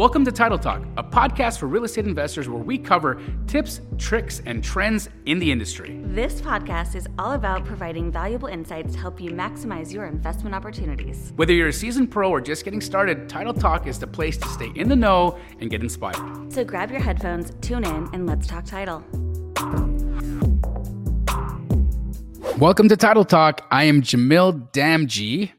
Welcome to Title Talk, a podcast for real estate investors where we cover tips, tricks, and trends in the industry. This podcast is all about providing valuable insights to help you maximize your investment opportunities. Whether you're a seasoned pro or just getting started, Title Talk is the place to stay in the know and get inspired. So grab your headphones, tune in, and let's talk title. Welcome to Title Talk. I am Jamil Damji.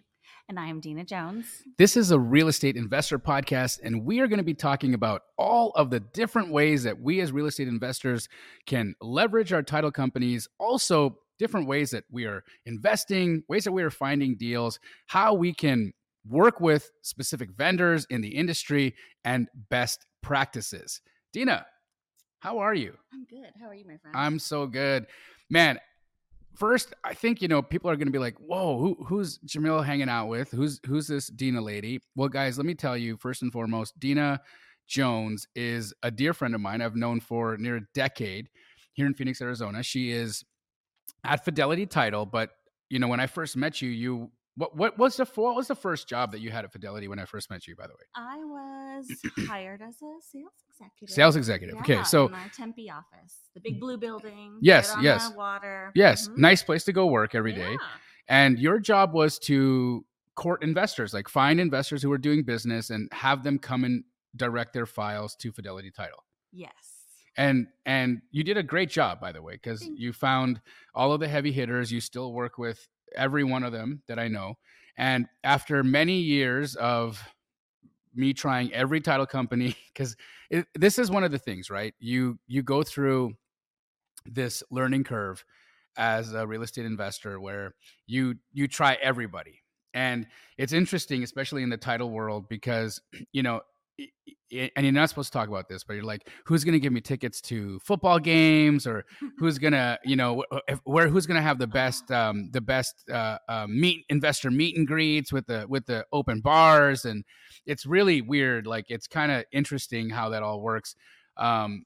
And I am Dena Jones. This is a real estate investor podcast, and we are going to be talking about all of the different ways that we as real estate investors can leverage our title companies, also different ways that we are investing, ways that we are finding deals, how we can work with specific vendors in the industry, and best practices. Dena, how are you? I'm good. How are you, my friend? I'm so good. Man, first, I think you know people are going to be like, "Whoa, who, who's Jamil hanging out with? Who's who's this Dena lady?" Well, guys, let me tell you first and foremost, Dena Jones is a dear friend of mine. I've known for near a decade here in Phoenix, Arizona. She is at Fidelity Title, but you know when I first met you, you what what was the what was the first job that you had at Fidelity when I first met you? By the way, I was hired as a sales executive. Sales executive. Yeah, okay, so in our Tempe office, the big blue building. Yes, yes. water. yes, Mhm. nice place to go work every day. Yeah. And your job was to court investors, like find investors who are doing business and have them come and direct their files to Fidelity Title. Yes. And and you did a great job, by the way, because you found all of the heavy hitters. You still work with every one of them that I know. And after many years of me trying every title company, because this is one of the things, right? You you go through this learning curve as a real estate investor where you you try everybody and it's interesting especially in the title world because you know and you're not supposed to talk about this but you're like who's going to give me tickets to football games? or who's going to you know where who's going to have the best um the best uh, uh meet investor meet and greets with the with the open bars? and it's really weird like it's kind of interesting how that all works. Um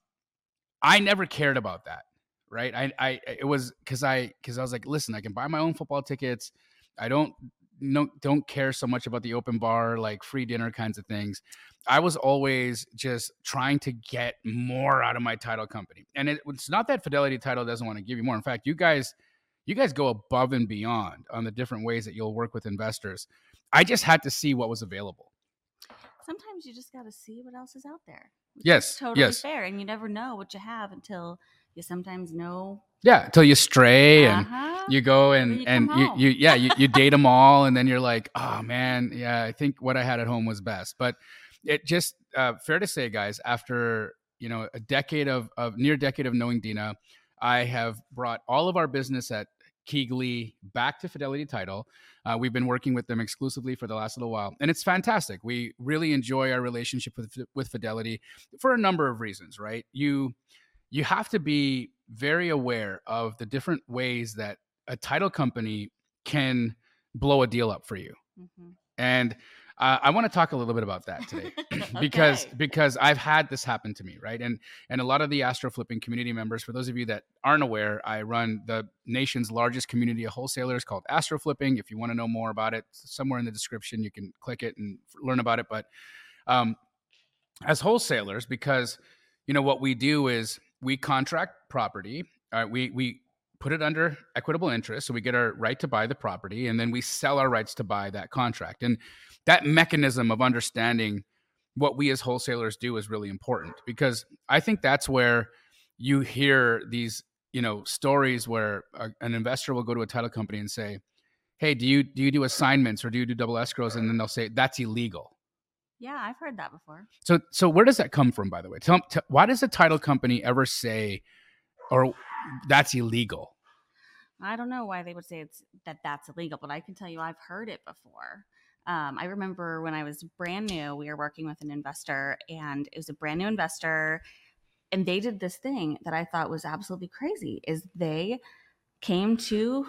i never cared about that right? I i it was because i because i was like listen i can buy my own football tickets. I don't no don't care so much about the open bar like free dinner kinds of things i was always just trying to get more out of my title company and it, it's not that fidelity title doesn't want to give you more in fact you guys you guys go above and beyond on the different ways that you'll work with investors i just had to see what was available Sometimes you just got to see what else is out there. Yes, Totally yes. fair. And you never know what you have until you sometimes know. Yeah until you stray and Uh-huh. you go and you and you, you yeah you, you date them all and then you're like oh man yeah i think what i had at home was best but it just uh, fair to say guys after you know a decade of of near decade of knowing dena i have brought all of our business at KeyGlee back to Fidelity Title. Uh, we've been working with them exclusively for the last little while, and it's fantastic. We really enjoy our relationship with with Fidelity for a number of reasons. Right? You you have to be very aware of the different ways that a title company can blow a deal up for you. Mhm. And uh, I want to talk a little bit about that today because Okay. because I've had this happen to me, right? And and a lot of the Astro Flipping community members, for those of you that aren't aware, I run the nation's largest community of wholesalers called Astro Flipping. If you want to know more about it, somewhere in the description you can click it and f- learn about it. But um, as wholesalers, because you know what we do is we contract property. Uh, we we put it under equitable interest, so we get our right to buy the property, and then we sell our rights to buy that contract. And that mechanism of understanding what we as wholesalers do is really important because I think that's where you hear these you know stories where a, an investor will go to a title company and say, "Hey, do you do you do assignments or do you do double escrows?" And then they'll say that's illegal. Yeah, I've heard that before. So, so where does that come from, by the way? Tell, tell why does a title company ever say, or that's illegal? I don't know why they would say it's that that's illegal, but I can tell you I've heard it before. Um, I remember when I was brand new, we were working with an investor, and it was a brand new investor, and they did this thing that I thought was absolutely crazy. Is they came to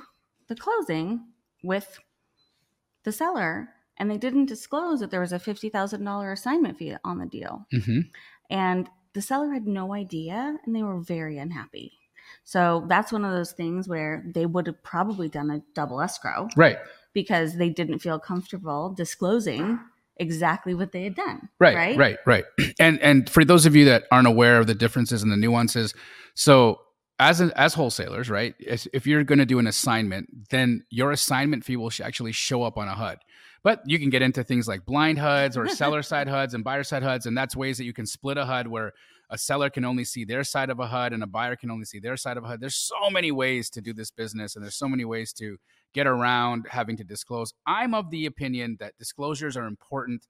the closing with the seller, and they didn't disclose that there was a fifty thousand dollar assignment fee on the deal, Mm-hmm. and the seller had no idea, and they were very unhappy. So that's one of those things where they would have probably done a double escrow Right. because they didn't feel comfortable disclosing exactly what they had done. Right, Right. right, right. And and for those of you that aren't aware of the differences and the nuances, so as an, as wholesalers, right? If if you're going to do an assignment, then your assignment fee will actually show up on a HUD. But you can get into things like blind HUDs or seller side HUDs and buyer side HUDs, and that's ways that you can split a HUD where a seller can only see their side of a HUD and a buyer can only see their side of a HUD. There's so many ways to do this business, and there's so many ways to get around having to disclose. I'm of the opinion that disclosures are important.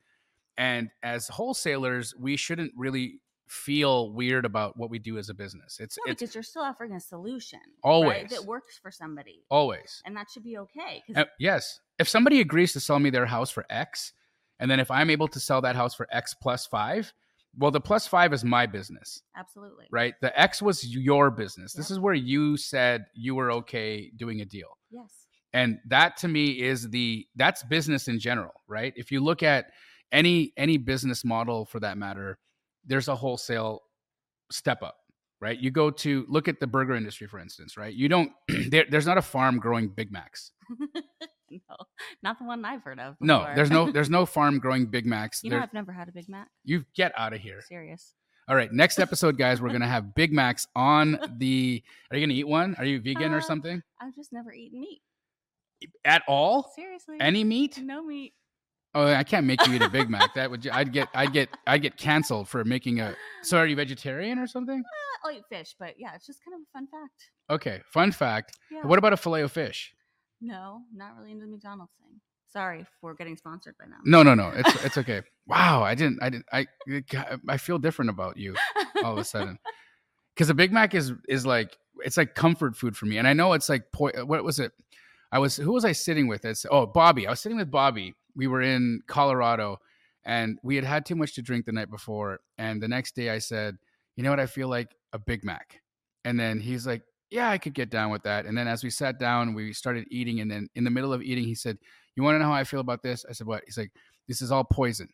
And as wholesalers, we shouldn't really feel weird about what we do as a business. It's No, it's because you're still offering a solution. Always. Right, that works for somebody. always And that should be okay. Uh, yes. If somebody agrees to sell me their house for X, and then if I'm able to sell that house for X plus five, well, the plus five is my business, absolutely. right? The X was your business. This is where you said you were okay doing a deal. Yes. and that to me is the that's business in general right if you look at any any business model for that matter there's a wholesale step up right you go to look at the burger industry for instance right you don't there, there's not a farm growing big macs no, not the one I've heard of. no there's no there's no farm growing big macs you know, There- I've never had a Big Mac. you get out of here Serious. all right next episode guys we're gonna have big macs on the are you gonna eat one are you vegan or Uh, something I've just never eaten meat. at all Seriously. any meat no meat. Oh, I can't make you eat a Big Mac. That would I'd get I'd get I'd get canceled for making a. So are you vegetarian or something? Uh, I'll eat fish, but yeah, it's just kind of a fun fact. Okay, fun fact. Yeah. What about a fillet of fish? No, not really into the McDonald's thing. Sorry for getting sponsored by now. No, no, no. It's it's okay. Wow, I didn't I didn't I I feel different about you all of a sudden. Because a Big Mac is is like it's like comfort food for me, and I know it's like po- what was it? I was who was I sitting with? It's oh Bobby. I was sitting with Bobby. We were in Colorado, and we had had too much to drink the night before. And the next day, I said, "You know what? I feel like a Big Mac." And then he's like, "Yeah, I could get down with that." And then as we sat down, we started eating, and then in the middle of eating, he said, "You want to know how I feel about this?" I said, "What?" He's like, "This is all poison.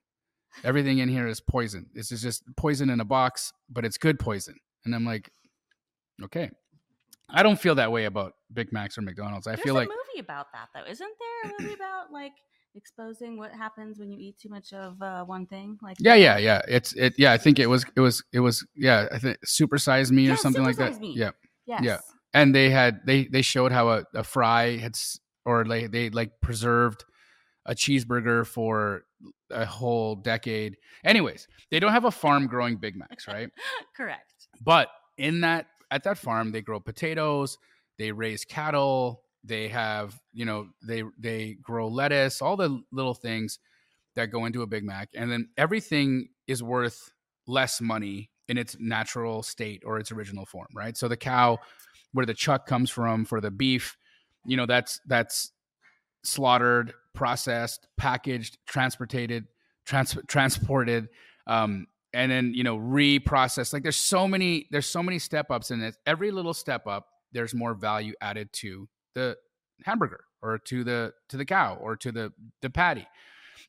Everything in here is poison. This is just poison in a box, but it's good poison." And I'm like, "Okay." I don't feel that way about Big Macs or McDonald's. I feel like There's feel a like movie about that though, isn't there? A movie about like exposing what happens when you eat too much of uh, one thing? Like yeah, yeah, yeah. It's it. Yeah, I think it was it was it was yeah. I think Super Size Me or something like that. Me. Yeah, Yes. yeah. and they had they they showed how a, a fry had or like they like preserved a cheeseburger for a whole decade. Anyways, they don't have a farm growing Big Macs, right? Correct. But in that at that farm, they grow potatoes, they raise cattle, they have you know they they grow lettuce, all the little things that go into a Big Mac, and then everything is worth less money in its natural state or its original form, right? So the cow, where the chuck comes from for the beef, you know that's that's slaughtered, processed, packaged, transported, trans- transported, um, and then you know reprocessed. Like there's so many there's so many step ups in it. Every little step up, there's more value added to the hamburger or to the to the cow or to the the patty.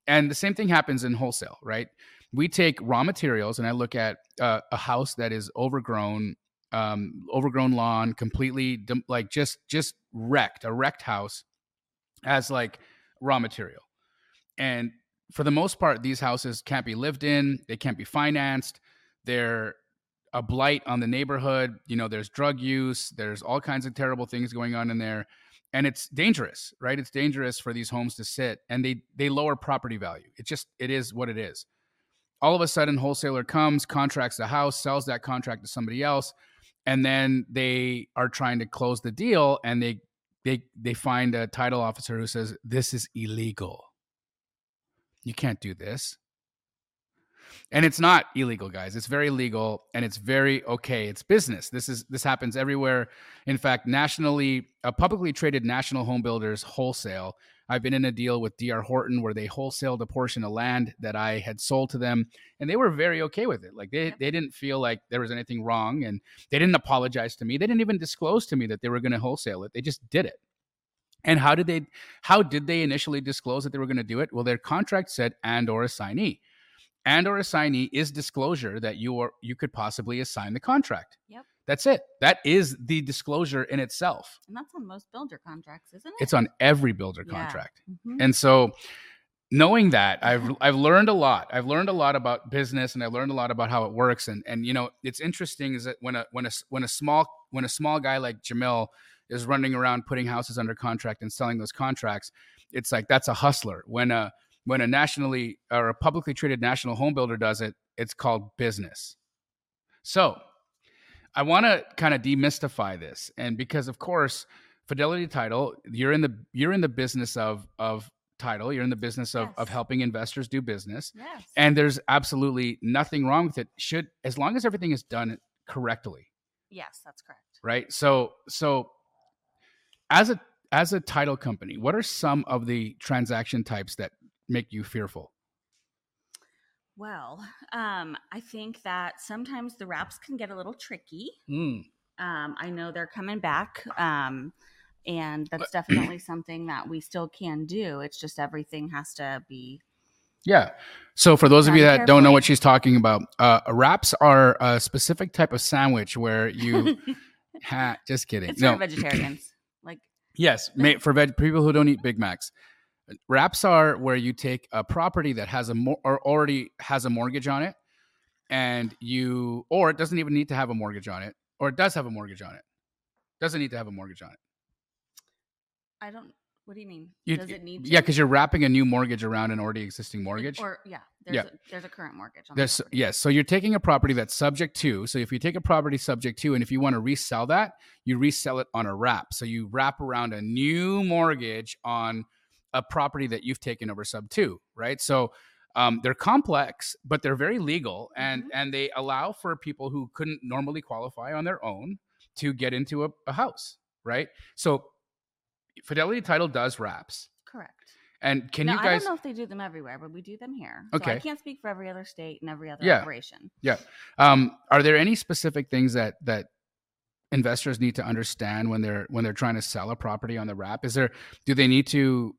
And the same thing happens in wholesale, right? We take raw materials, and I look at uh, a house that is overgrown, um, overgrown lawn, completely dem- like just just wrecked, a wrecked house, as like raw material. And for the most part, these houses can't be lived in, they can't be financed, they're a blight on the neighborhood. You know, there's drug use, there's all kinds of terrible things going on in there. And it's dangerous, right? It's dangerous for these homes to sit and they they lower property value. It just it is what it is. All of a sudden, wholesaler comes, contracts the house, sells that contract to somebody else, and then they are trying to close the deal and they they they find a title officer who says this is illegal. You can't do this. And it's not illegal, guys. It's very legal and it's very okay. It's business. This is this happens everywhere. In fact, nationally, uh, publicly traded national home builders wholesale. I've been in a deal with DR Horton where they wholesaled a portion of land that I had sold to them, and they were very okay with it. Like they Yep. they didn't feel like there was anything wrong, and they didn't apologize to me. They didn't even disclose to me that they were going to wholesale it. They just did it. And how did they how did they initially disclose that they were going to do it? Well, their contract said and or assignee. And or assignee is disclosure that you are you could possibly assign the contract. Yep. That's it. That is the disclosure in itself. And that's on most builder contracts, isn't it? It's on every builder Yeah. contract. Mhm. And so knowing that I've I've learned a lot. I've learned a lot about business and I learned a lot about how it works. And and you know, it's interesting is that when a when a when a small when a small guy like Jamil is running around putting houses under contract and selling those contracts, it's like that's a hustler. When a when a nationally or a publicly traded national home builder does it, it's called business. So I want to kind of demystify this. And because of course, Fidelity Title, you're in the you're in the business of of title. You're in the business of, yes. of helping investors do business. Yes. And there's absolutely nothing wrong with it. Should as long as everything is done correctly. Yes, that's correct. Right. So so as a as a title company, what are some of the transaction types that make you fearful? Well, um, I think that sometimes the wraps can get a little tricky. Mm. Um, I know they're coming back. Um, and that's definitely something that we still can do. It's just everything has to be. Yeah. So for those of you that carefully. don't know what she's talking about, uh, wraps are a specific type of sandwich where you. ha, just kidding. It's no. for vegetarians. Like yes, for veg- people who don't eat Big Macs. Wraps are where you take a property that has a mo- or already has a mortgage on it, and you or it doesn't even need to have a mortgage on it, or it does have a mortgage on it. Doesn't need to have a mortgage on it. I don't. What do you mean? You, Does it need? To? Yeah, because you're wrapping a new mortgage around an already existing mortgage. Or yeah, there's yeah. A, there's a current mortgage. On there's yes. So you're taking a property that's subject to. So if you take a property subject to, and if you want to resell that, you resell it on a wrap. So you wrap around a new mortgage on a property that you've taken over sub two, right? So um, they're complex, but they're very legal, and mm-hmm. and they allow for people who couldn't normally qualify on their own to get into a, a house, right? So Fidelity Title does wraps. Correct. And can now, you guys? I don't know if they do them everywhere, but we do them here. Okay. So I can't speak for every other state and every other yeah. operation. Yeah. Um, are there any specific things that that investors need to understand when they're when they're trying to sell a property on the wrap? Is there do they need to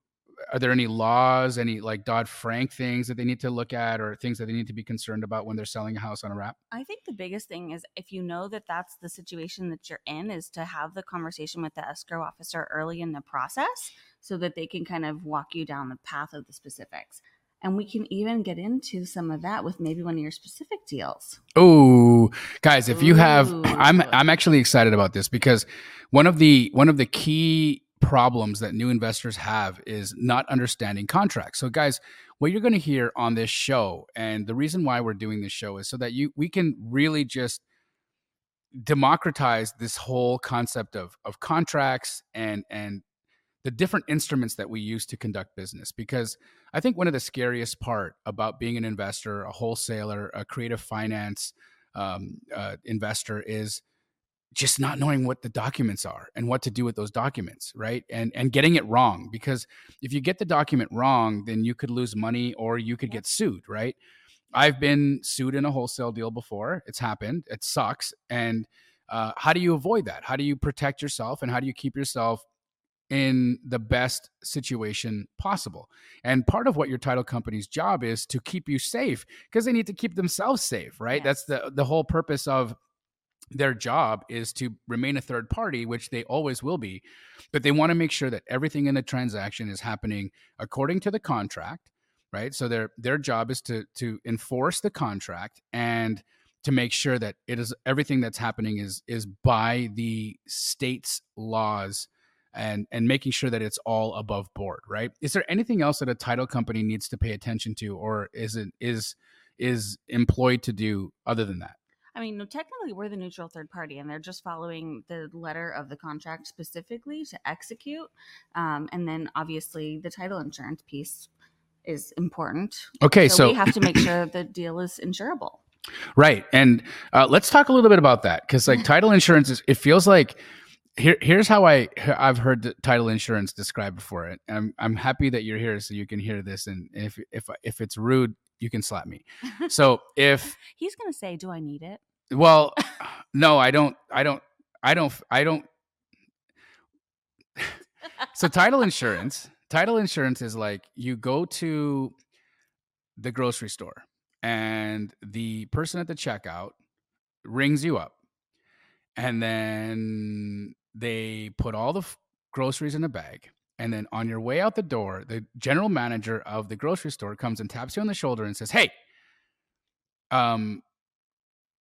are there any laws, any like Dodd Frank things that they need to look at, or things that they need to be concerned about when they're selling a house on a wrap? I think the biggest thing is if you know that that's the situation that you're in, is to have the conversation with the escrow officer early in the process so that they can kind of walk you down the path of the specifics. And we can even get into some of that with maybe one of your specific deals. Oh, guys, if you have, I'm I'm actually excited about this because one of the one of the key problems that new investors have is not understanding contracts. So guys, what you're going to hear on this show and the reason why we're doing this show is so that you we can really just democratize this whole concept of of contracts and and the different instruments that we use to conduct business because i think one of the scariest part about being an investor a wholesaler a creative finance um, uh, investor is just not knowing what the documents are and what to do with those documents right? And and getting it wrong because if you get the document wrong then you could lose money or you could get sued right? I've been sued in a wholesale deal before. It's happened. It sucks. And uh, how do you avoid that? How do you protect yourself and how do you keep yourself in the best situation possible. And part of what your title company's job is to keep you safe because they need to keep themselves safe, right? That's the the whole purpose of their job is to remain a third party, which they always will be, but they want to make sure that everything in the transaction is happening according to the contract, right? So their their job is to to enforce the contract and to make sure that it is everything that's happening is is by the state's laws and and making sure that it's all above board, right? Is there anything else that a title company needs to pay attention to or is it is is employed to do other than that? I mean, no, technically, we're the neutral third party, and they're just following the letter of the contract specifically to execute. Um, and then, obviously, the title insurance piece is important. Okay, so, so we have to make sure the deal is insurable. Right, and uh, let's talk a little bit about that because, like, title insurance is. It feels like here, here's how I I've heard title insurance described before. It. I'm I'm happy that you're here so you can hear this. And if if if it's rude, you can slap me. So if he's gonna say, "Do I need it?" Well, no, I don't. I don't. I don't. I don't. so title insurance. Title insurance is like you go to the grocery store and the person at the checkout rings you up and then they put all the f- groceries in a bag And then on your way out the door, the general manager of the grocery store comes and taps you on the shoulder and says, "Hey, um,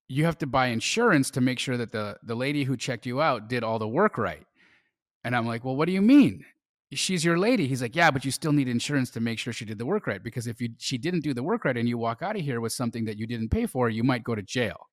you have to buy insurance to make sure that the the lady who checked you out did all the work right." And I'm like, "Well, what do you mean?" She's your lady. He's like, "Yeah, but you still need insurance to make sure she did the work right because if you she didn't do the work right and you walk out of here with something that you didn't pay for, you might go to jail."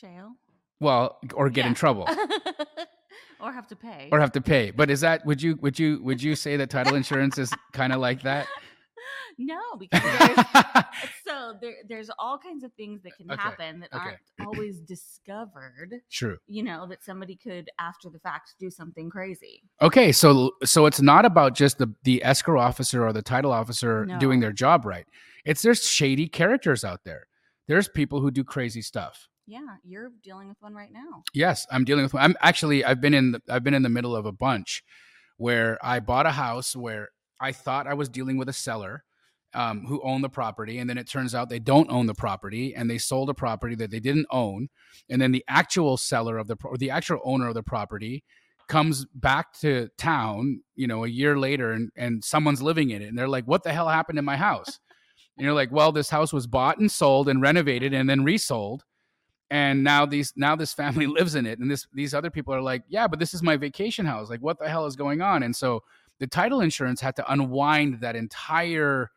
Jail. Well, or get in trouble. or have to pay. or have to pay. But is that would you would you would you say that title insurance is kind of like that? no, because there's, so there, there's all kinds of things that can Okay, happen that okay. aren't always discovered. True. You know that somebody could, after the fact, do something crazy. Okay, so so it's not about just the the escrow officer or the title officer doing their job right. It's there's shady characters out there. There's people who do crazy stuff. Yeah, you're dealing with one right now. Yes, I'm dealing with. one. I'm actually I've been in the, I've been in the middle of a bunch where I bought a house where I thought I was dealing with a seller um, who owned the property, and then it turns out they don't own the property, and they sold a property that they didn't own, and then the actual seller of the pro- or the actual owner of the property comes back to town, you know, a year later, and and someone's living in it, and they're like, "What the hell happened in my house?" and you're like, "Well, this house was bought and sold and renovated and then resold." And now these now this family lives in it and this these other people are like yeah but this is my vacation house like what the hell is going on and so the title insurance had to unwind that entire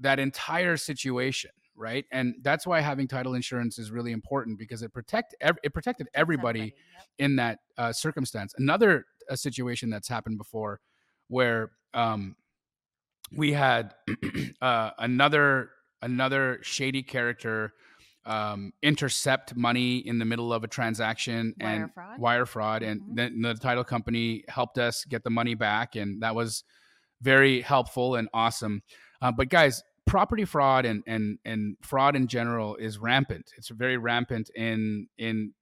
that entire situation right and that's why having title insurance is really important because it protect it protected everybody Yep. in that uh, circumstance. Another uh, situation that's happened before, where um, we had uh, another another shady character um, intercept money in the middle of a transaction Wire and fraud? wire fraud, and Mhm. then the title company helped us get the money back, and that was very helpful and awesome. Uh, but guys, property fraud and and and fraud in general is rampant. It's very rampant in in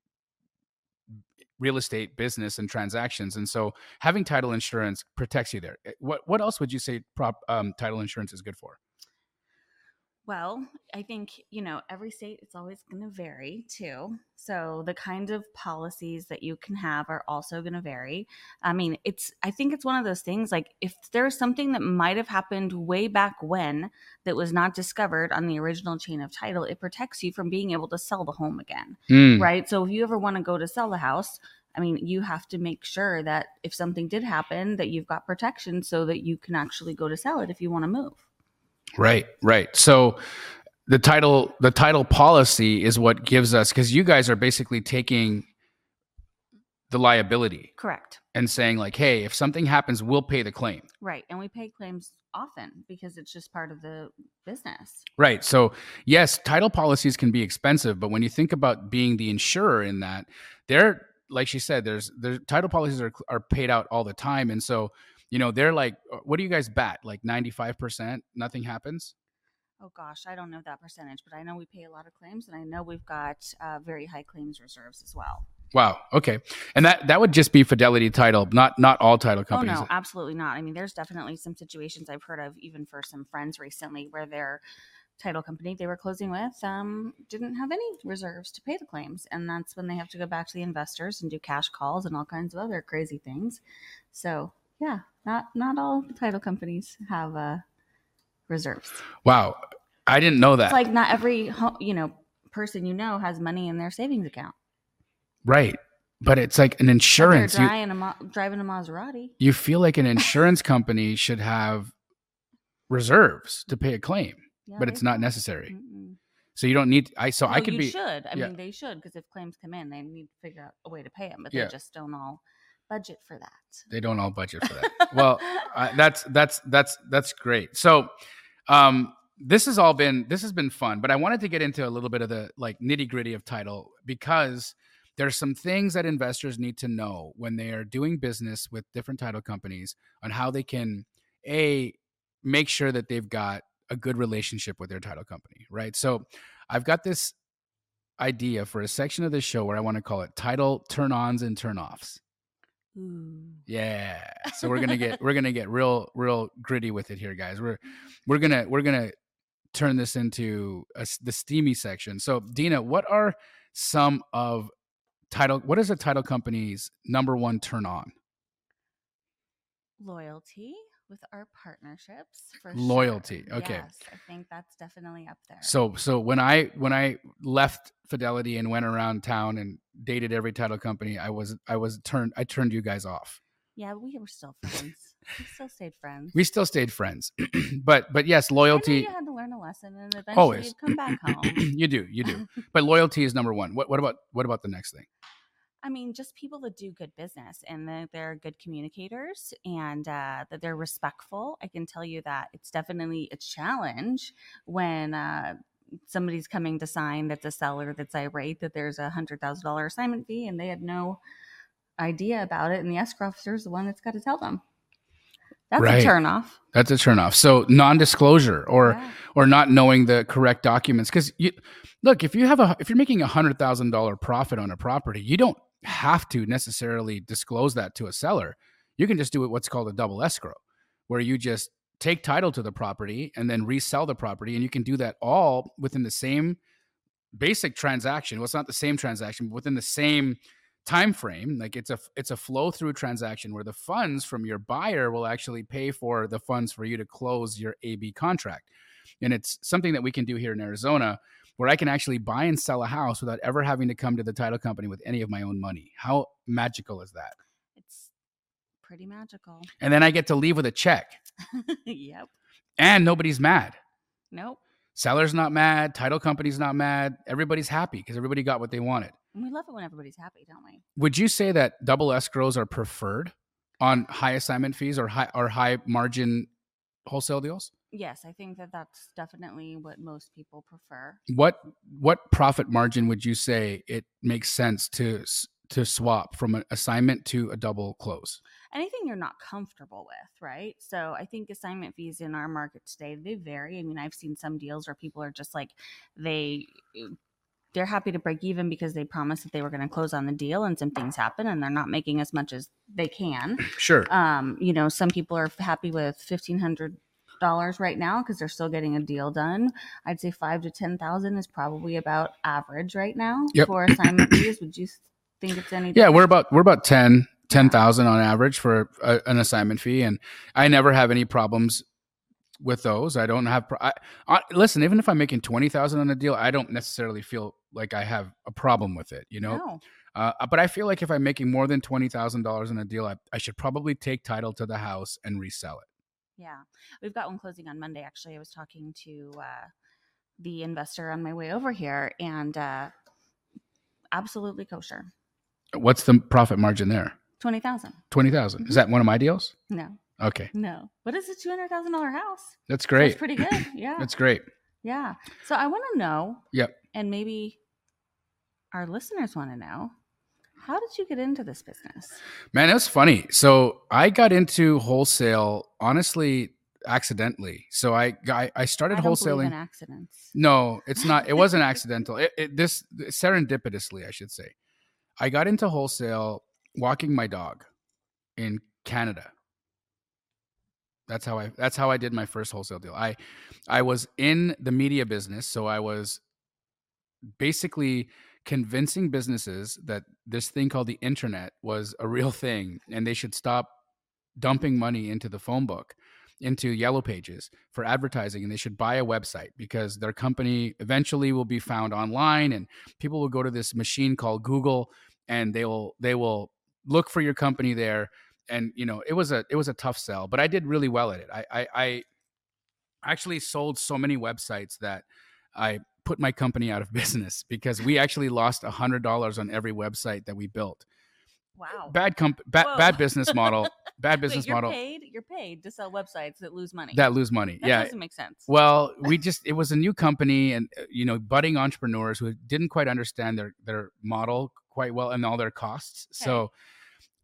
real estate business and transactions, and so having title insurance protects you there. Eh, What what else would you say prop um, title insurance is good for? Well, I think, you know, every state it's always going to vary too. So the kind of policies that you can have are also going to vary. I mean, it's I think it's one of those things like if there's something that might have happened way back when that was not discovered on the original chain of title, it protects you from being able to sell the home again. Mm, Right? So if you ever want to go to sell a house, I mean, you have to make sure that if something did happen that you've got protection so that you can actually go to sell it if you want to move. Right, right. So the title the title policy is what gives us because you guys are basically taking the liability Correct. and saying like, hey, if something happens, we'll pay the claim. Right. And we pay claims often because it's just part of the business. Right. So, yes, title policies can be expensive, but when you think about being the insurer in that, they're like she said, there's there's title policies are are paid out all the time, and so you know they're like, uh, what do you guys bat? Like ninety five percent, nothing happens. Oh gosh, I don't know that percentage, but I know we pay a lot of claims and I know we've got uh, very high claims reserves as well. Wow. Okay, and that that would just be Fidelity Title, not not all title companies. Oh no, absolutely not. I mean, there's definitely some situations I've heard of, even for some friends recently, where their title company they were closing with um, didn't have any reserves to pay the claims, and that's when they have to go back to the investors and do cash calls and all kinds of other crazy things. So yeah, not not all the title companies have uh, reserves. Wow, I didn't know that. It's like not every you know person you know has money in their savings account. right, but it's like an But insurance. They're You, driving a, driving a Maserati. you feel like an insurance company should have reserves to pay a claim, Yeah, but it's not necessary. Mm-mm. So you don't need. I so I could you be. should. I yeah. mean, they should because if claims come in, they need to figure out a way to pay them, but Yeah. they just don't all budget for that. They don't all budget for that. well, that's that's that's that's great. So, um, this has all been this has been fun, but I wanted to get into a little bit of the like nitty gritty of title because there's some things that investors need to know when they are doing business with different title companies on how they can a make sure that they've got a good relationship with their title company, right? So, I've got this idea for a section of this show where I want to call it title turn-ons and turn-offs. Ooh. Yeah. So we're gonna get we're gonna get real real gritty with it here, guys. We're we're gonna we're gonna turn this into a the steamy section. So Dena, what are some of title? What is a title company's number one turn on? loyalty with our partnerships for Loyalty, sure. okay. Yes, I think that's definitely up there. So so when I when I left Fidelity and went around town and dated every title company, I was I was turned I turned you guys off. yeah, we were still friends. we still stayed friends. We still stayed friends. but but yes, loyalty you had to learn a lesson, and eventually Always. you'd come back home. you do, you do. But loyalty is number 1. What what about what about the next thing? I mean, just people that do good business and that they're good communicators and uh, that they're respectful. I can tell you that it's definitely a challenge when uh, somebody's coming to sign that's a seller that's irate that there's a hundred thousand dollar assignment fee and they had no idea about it, and the escrow officer is the one that's got to tell them. That's Right. a turnoff. That's a turnoff. So non-disclosure or Yeah. or not knowing the correct documents because you look if you have a if you're making a hundred thousand dollar profit on a property you don't have to necessarily disclose that to a seller. You can just do what's called a double escrow where you just take title to the property and then resell the property and you can do that all within the same basic transaction. Well it's not the same transaction but within the same time frame like it's a it's a flow through transaction where the funds from your buyer will actually pay for the funds for you to close your AB contract. And it's something that we can do here in Arizona where I can actually buy and sell a house without ever having to come to the title company with any of my own money how magical is that It's pretty magical. and then I get to leave with a check yep. and nobody's mad Nope. seller's not mad title company's not mad everybody's happy because everybody got what they wanted And we love it when everybody's happy, don't we? would you say that double escrows are preferred on high assignment fees or high or high margin wholesale deals Yes, I think that that's definitely what most people prefer. what what profit margin would you say it makes sense to to swap from an assignment to a double close anything you're not comfortable with, right? So I think assignment fees in our market today they vary. I mean, I've seen some deals where people are just like they they're happy to break even because they promised that they were going to close on the deal and some things happen and they're not making as much as they can. sure Um, you know, some people are happy with fifteen hundred dollars right now because they're still getting a deal done. I'd say five to ten thousand is probably about average right now Yep. for assignment fees. Would you think it's any? yeah we're about we're about 10 10,000 on average for a, an assignment fee and I never have any problems with those I don't have pro- I, I, listen even if I'm making 20,000 on a deal I don't necessarily feel like I have a problem with it you know no. Uh, but I feel like if I'm making more than twenty thousand dollars in a deal, I, I should probably take title to the house and resell it. Yeah, we've got one closing on Monday. Actually, I was talking to uh, the investor on my way over here, and uh, absolutely kosher. What's the profit margin there? Twenty thousand. Twenty thousand. Is that one of my deals? No, Okay, no. But it's a two hundred thousand dollar house. that's great. It's pretty good. Yeah, That's great. yeah. So I want to know. Yep. And maybe our listeners want to know. How did you get into this business? Man, it was funny. So I got into wholesale honestly accidentally. So I I, I started I don't believe in wholesaling. accidents. No, it's not. It wasn't accidental. It, it this serendipitously, I should say. I got into wholesale walking my dog in Canada. That's how I that's how I did my first wholesale deal. I I was in the media business, so I was basically convincing businesses that this thing called the internet was a real thing and they should stop dumping money into the phone book into yellow pages for advertising and they should buy a website because their company eventually will be found online and people will go to this machine called Google and they will they will look for your company there. And you know it was a it was a tough sell but I did really well at it. I I, I actually sold so many websites that I put my company out of business because we actually lost a hundred dollars on every website that we built Wow. bad comp bad, bad business model bad business Wait, you're model paid. You're paid to sell websites that lose money. that lose money That yeah doesn't make sense. well we just it was a new company and uh, you know budding entrepreneurs who didn't quite understand their their model quite well and all their costs so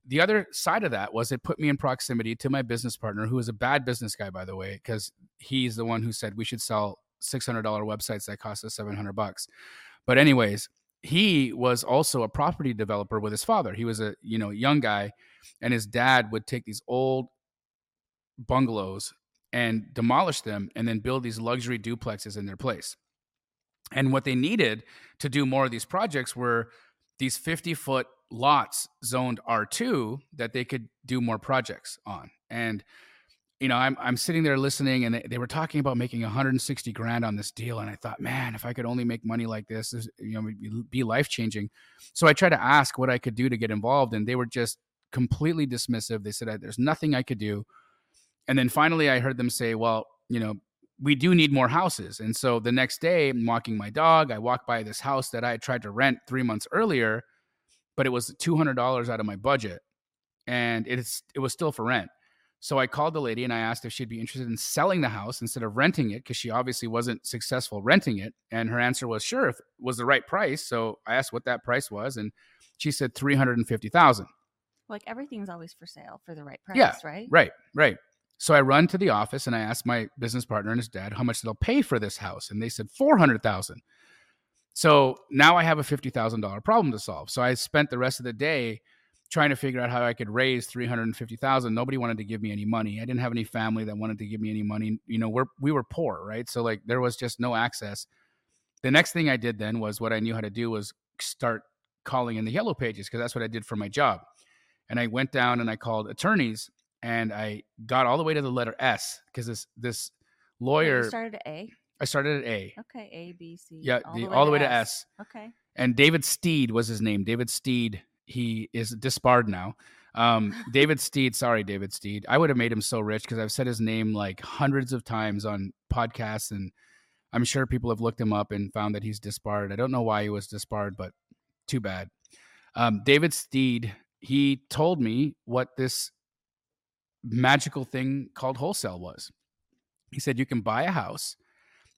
the other side of that was it put me in proximity to my business partner who is a bad business guy by the way because he's the one who said we should sell $600 websites that cost us 700 bucks but anyways he was also a property developer with his father he was a you know young guy and his dad would take these old bungalows and demolish them and then build these luxury duplexes in their place. And what they needed to do more of these projects were these 50 foot lots zoned R2 that they could do more projects on. And you know, I'm I'm sitting there listening, and they, they were talking about making 160 grand on this deal, and I thought, man, if I could only make money like this, this you know, it'd be life changing. So I tried to ask what I could do to get involved, and they were just completely dismissive. They said, "There's nothing I could do." And then finally, I heard them say, "Well, you know, we do need more houses." And so the next day, I'm walking my dog. I walk by this house that I had tried to rent three months earlier, but it was two hundred dollars out of my budget, and it's it was still for rent. So I called the lady and I asked if she'd be interested in selling the house instead of renting it because she obviously wasn't successful renting it. And her answer was sure if it was the right price. So I asked what that price was, and she said three hundred and fifty thousand. Like everything's always for sale for the right price, Yeah, right? Right, right. So I run to the office and I asked my business partner and his dad how much they'll pay for this house, and they said four hundred thousand. So now I have a fifty thousand dollar problem to solve. So I spent the rest of the day trying to figure out how I could raise three hundred and fifty thousand. Nobody wanted to give me any money. I didn't have any family that wanted to give me any money. You know, we're we were poor, right? So like there was just no access. The next thing I did then was what I knew how to do was start calling in the yellow pages because that's what I did for my job. And I went down and I called attorneys and I got all the way to the letter S because this this lawyer You started at A. I started at A. Okay, A, B, C. Yeah, the, all the way to S. Okay. And David Steed was his name. David Steed. He is disbarred now. Um, David Steed. Sorry, David Steed. I would have made him so rich because I've said his name like hundreds of times on podcasts, and I'm sure people have looked him up and found that he's disbarred. I don't know why he was disbarred, but too bad. Um, David Steed. He told me what this magical thing called wholesale was. He said you can buy a house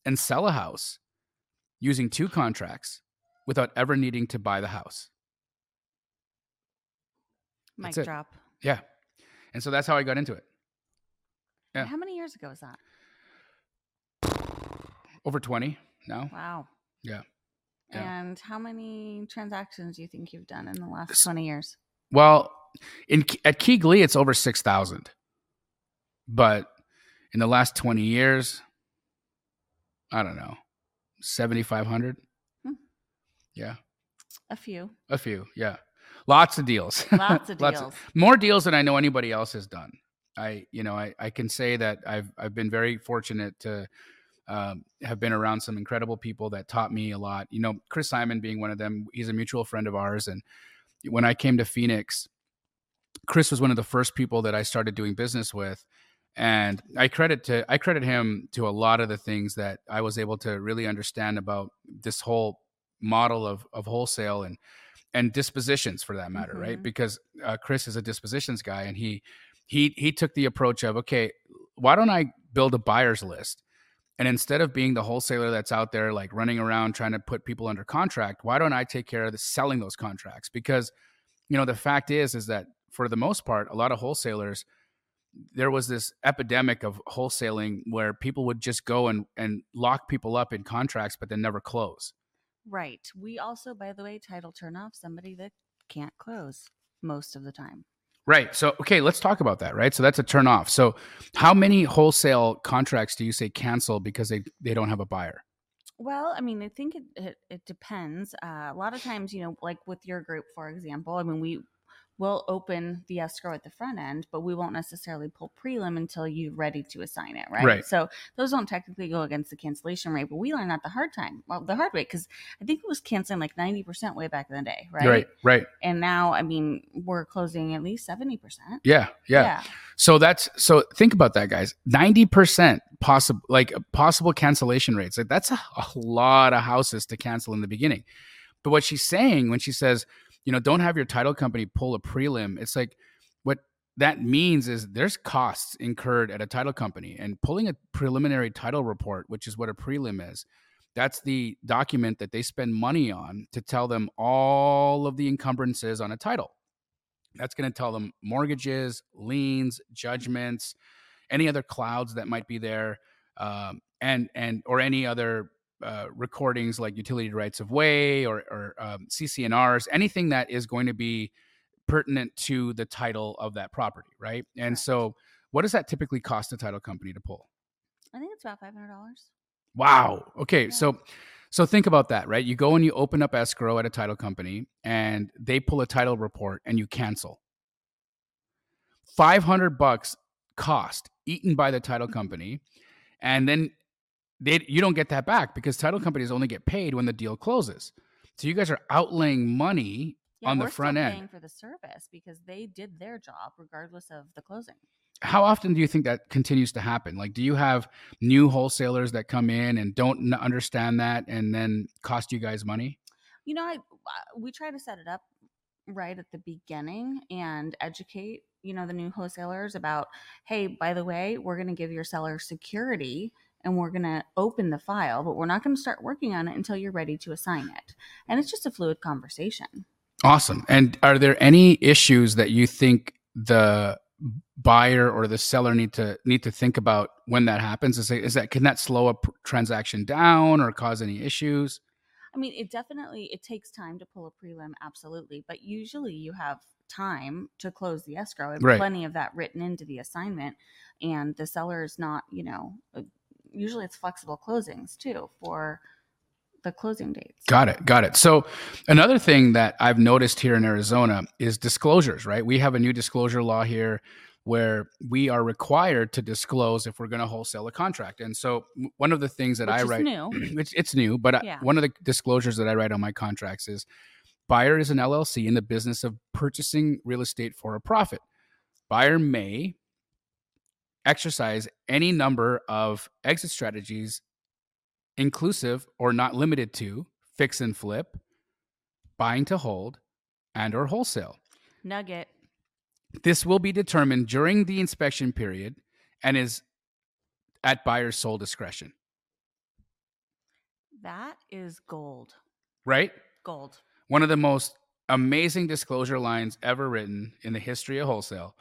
and sell a house using two contracts without ever needing to buy the house. Mic That's it. drop. Yeah. And so that's how I got into it. Yeah. How many years ago was that? Over 20 now. Wow. Yeah. Yeah. And how many transactions do you think you've done in the last 20 years? Well, in at Key Glee, it's over 6,000. But in the last 20 years, I don't know, 7,500. Hmm. Yeah. A few. A few. Yeah. Lots of deals. Lots of deals. more deals than I know anybody else has done. I, you know, I, I can say that I've I've been very fortunate to um, have been around some incredible people that taught me a lot. You know, Chris Simon being one of them. He's a mutual friend of ours, and when I came to Phoenix, Chris was one of the first people that I started doing business with, and I credit to I credit him to a lot of the things that I was able to really understand about this whole model of of wholesale and and dispositions for that matter, right? Mhm. Because uh, Chris is a dispositions guy, and he he he took the approach of okay, why don't I build a buyers list? And instead of being the wholesaler that's out there like running around trying to put people under contract, why don't I take care of the selling those contracts? Because you know the fact is is that for the most part, a lot of wholesalers there was this epidemic of wholesaling where people would just go and and lock people up in contracts but then never close. Right. We also, by the way, title turn off somebody that can't close most of the time. Right. So, okay, let's talk about that. Right. So that's a turn off. So, how many wholesale contracts do you say cancel because they they don't have a buyer? Well, I mean, I think it it, it depends. Uh, a lot of times, you know, like with your group, for example, I mean, we will open the escrow at the front end, but we won't necessarily pull prelim until you're ready to assign it, right? Right. So those don't technically go against the cancellation rate, but we learned that the hard time, well, the hard way, because I think it was canceling like ninety percent way back in the day, right? Right. Right. And now, I mean, we're closing at least seventy percent. Yeah. Yeah. So that's so think about that, guys. Ninety percent possible, like possible cancellation rates. Like that's a, a lot of houses to cancel in the beginning. But what she's saying when she says, you know, don't have your title company pull a prelim, it's like what that means is there's costs incurred at a title company, and pulling a preliminary title report, which is what a prelim is. That's the document that they spend money on to tell them all of the encumbrances on a title. That's going to tell them mortgages, liens, judgments, any other clouds that might be there, um, and and or any other uh, recordings like utility rights of way or, or um, CC&Rs, anything that is going to be pertinent to the title of that property, right? And Correct. so, what does that typically cost a title company to pull? I think it's about five hundred dollars. Wow. Okay. Yeah. So so think about that, right? You go and you open up escrow at a title company and they pull a title report and you cancel. 500 bucks cost eaten by the title company, and then they you don't get that back because title companies only get paid when the deal closes. So you guys are outlaying money Yeah, on the front end. paying for the service because they did their job regardless of the closing. How often do you think that continues to happen? Like, do you have new wholesalers that come in and don't understand that and then cost you guys money? You know, I uh, we try to set it up right at the beginning and educate you know the new wholesalers about hey by the way we're going to give your seller security and we're going to open the file but we're not going to start working on it until you're ready to assign it and it's just a fluid conversation Awesome. And are there any issues that you think the buyer or the seller need to need to think about when that happens? Is, that can that slow a transaction down or cause any issues? I mean, it definitely it takes time to pull a prelim, absolutely, but usually you have time to close the escrow and Right. plenty of that written into the assignment, and the seller is not, you know, uh, usually it's flexible closings too for the closing dates. Got it. Got it. So, another thing that I've noticed here in Arizona is disclosures, right? We have a new disclosure law here where we are required to disclose if we're going to wholesale a contract. And so, one of the things that Which I write, new. it's, it's new, but I- one of the disclosures that I write on my contracts is buyer is an LLC in the business of purchasing real estate for a profit. Buyer may exercise any number of exit strategies inclusive or not limited to fix and flip, buying to hold, and or wholesale. Nugget. This will be determined during the inspection period and is at buyer's sole discretion, That is gold. right? Gold. One of the most amazing disclosure lines ever written in the history of wholesale.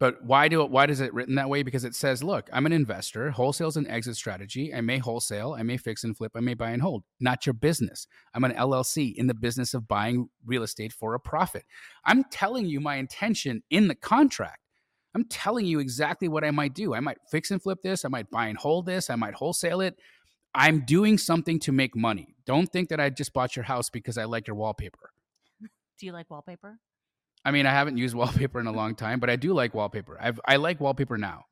But why do it? Why does it written that way? Because it says, "Look, I'm an investor. Wholesale's an exit strategy. I may wholesale. I may fix and flip. I may buy and hold. Not your business. I'm an LLC in the business of buying real estate for a profit. I'm telling you my intention in the contract. I'm telling you exactly what I might do. I might fix and flip this. I might buy and hold this. I might wholesale it. I'm doing something to make money. Don't think that I just bought your house because I like your wallpaper. Do you like wallpaper? I mean, I haven't used wallpaper in a long time, but I do like wallpaper. I've I like wallpaper now.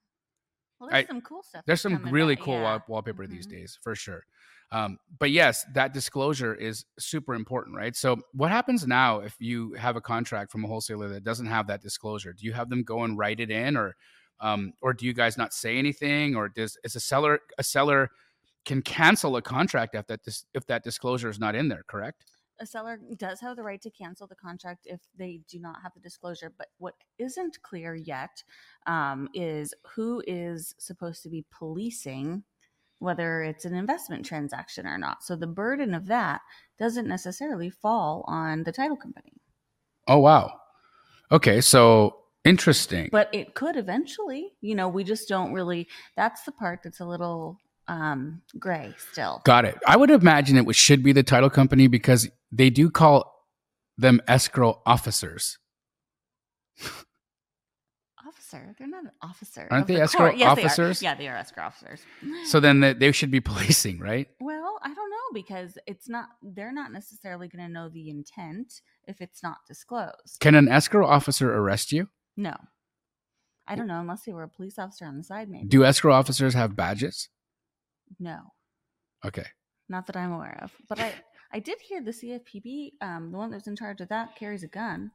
Well, there's I- some cool stuff. There's some really back, cool yeah. wall- wallpaper these Mhm. days, for sure. Um, but yes, that disclosure is super important, right? So, what happens now if you have a contract from a wholesaler that doesn't have that disclosure? Do you have them go and write it in, or um, or do you guys not say anything, or does is a seller a seller can cancel a contract if that dis, if that disclosure is not in there? Correct. A seller does have the right to cancel the contract if they do not have the disclosure. But what isn't clear yet um, is who is supposed to be policing whether it's an investment transaction or not. So the burden of that doesn't necessarily fall on the title company, Oh wow. Okay, so interesting. but it could eventually. You know, we just don't really. That's the part that's a little um, gray still. Got it. I would imagine it was, should be the title company because they do call them escrow officers. Officer, they're not an officer. Aren't they the escrow. Yes, they officers? Yeah, they are escrow officers. So then they, they should be policing, right? Well, I don't know because it's not they're not necessarily going to know the intent if it's not disclosed. Can an escrow officer arrest you? No. I don't know unless they were a police officer on the side maybe. Do escrow officers have badges? no. Okay. Not that I'm aware of. But I I did hear the CFPB um the one that's in charge of that carries a gun.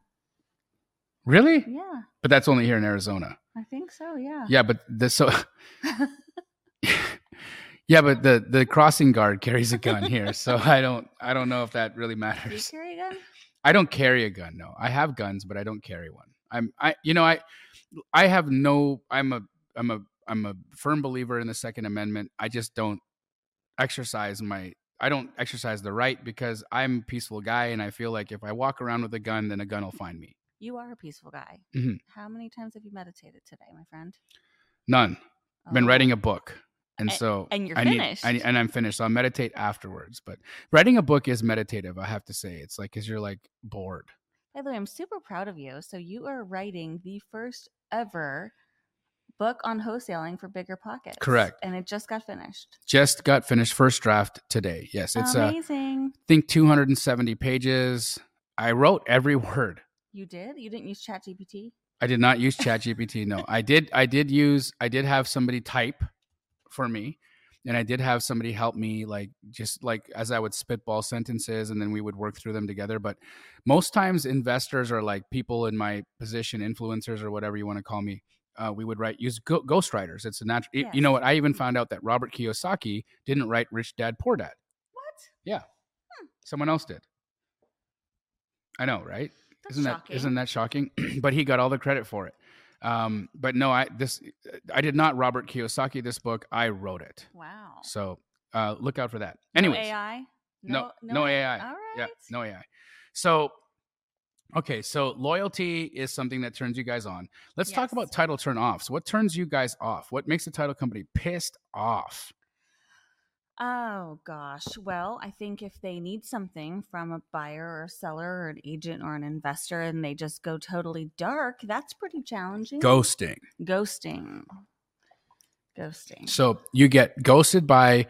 Really? Yeah, But that's only here in Arizona. I think so, yeah. Yeah, but the so Yeah, but the the crossing guard carries a gun here. So I don't I don't know if that really Do you matters. carry a gun? I don't carry a gun. No, I have guns, but I don't carry one. I'm I you know I I have no. I'm a I'm a I'm a firm believer in the Second Amendment. I just don't exercise my. I don't exercise the right because I'm a peaceful guy, and I feel like if I walk around with a gun, then a gun will find me. You are a peaceful guy. Mhm. How many times have you meditated today, my friend? None. I've been Oh. writing a book, and so and you're I need, finished. I, and I'm finished. So I'll meditate afterwards. But writing a book is meditative. I have to say, it's like because you're like bored. By the way, I'm super proud of you. So you are writing the first ever book on wholesaling for bigger pockets. Correct. And it just got finished. Just got finished first draft today. Yes, it's uh, amazing. think 270 pages. I wrote every word. you did? You didn't use ChatGPT? I did not use ChatGPT. No, I did. I did use. I did have somebody type for me, and I did have somebody help me, like just like as I would spitball sentences, and then we would work through them together. But most times, investors are like people in my position, influencers or whatever you want to call me. Uh, we would write use go- ghostwriters. It's a natural. Yes. You know what? I even found out that Robert Kiyosaki didn't write Rich Dad Poor Dad. What? Yeah, Hmm. someone else did. I know, right? That's isn't shocking. that isn't that shocking? but he got all the credit for it. Um, but no, I this I did not Robert Kiyosaki this book. I wrote it. Wow. So uh, look out for that. No Anyways, AI. no, no, AI. All right. Yeah, no AI. So okay, so loyalty is something that turns you guys on. Let's talk about title turn offs. What turns you guys off? What makes the title company pissed off? Oh gosh. Well, I think if they need something from a buyer or a seller or an agent or an investor and they just go totally dark, that's pretty challenging. Ghosting. Ghosting. Ghosting. So you get ghosted by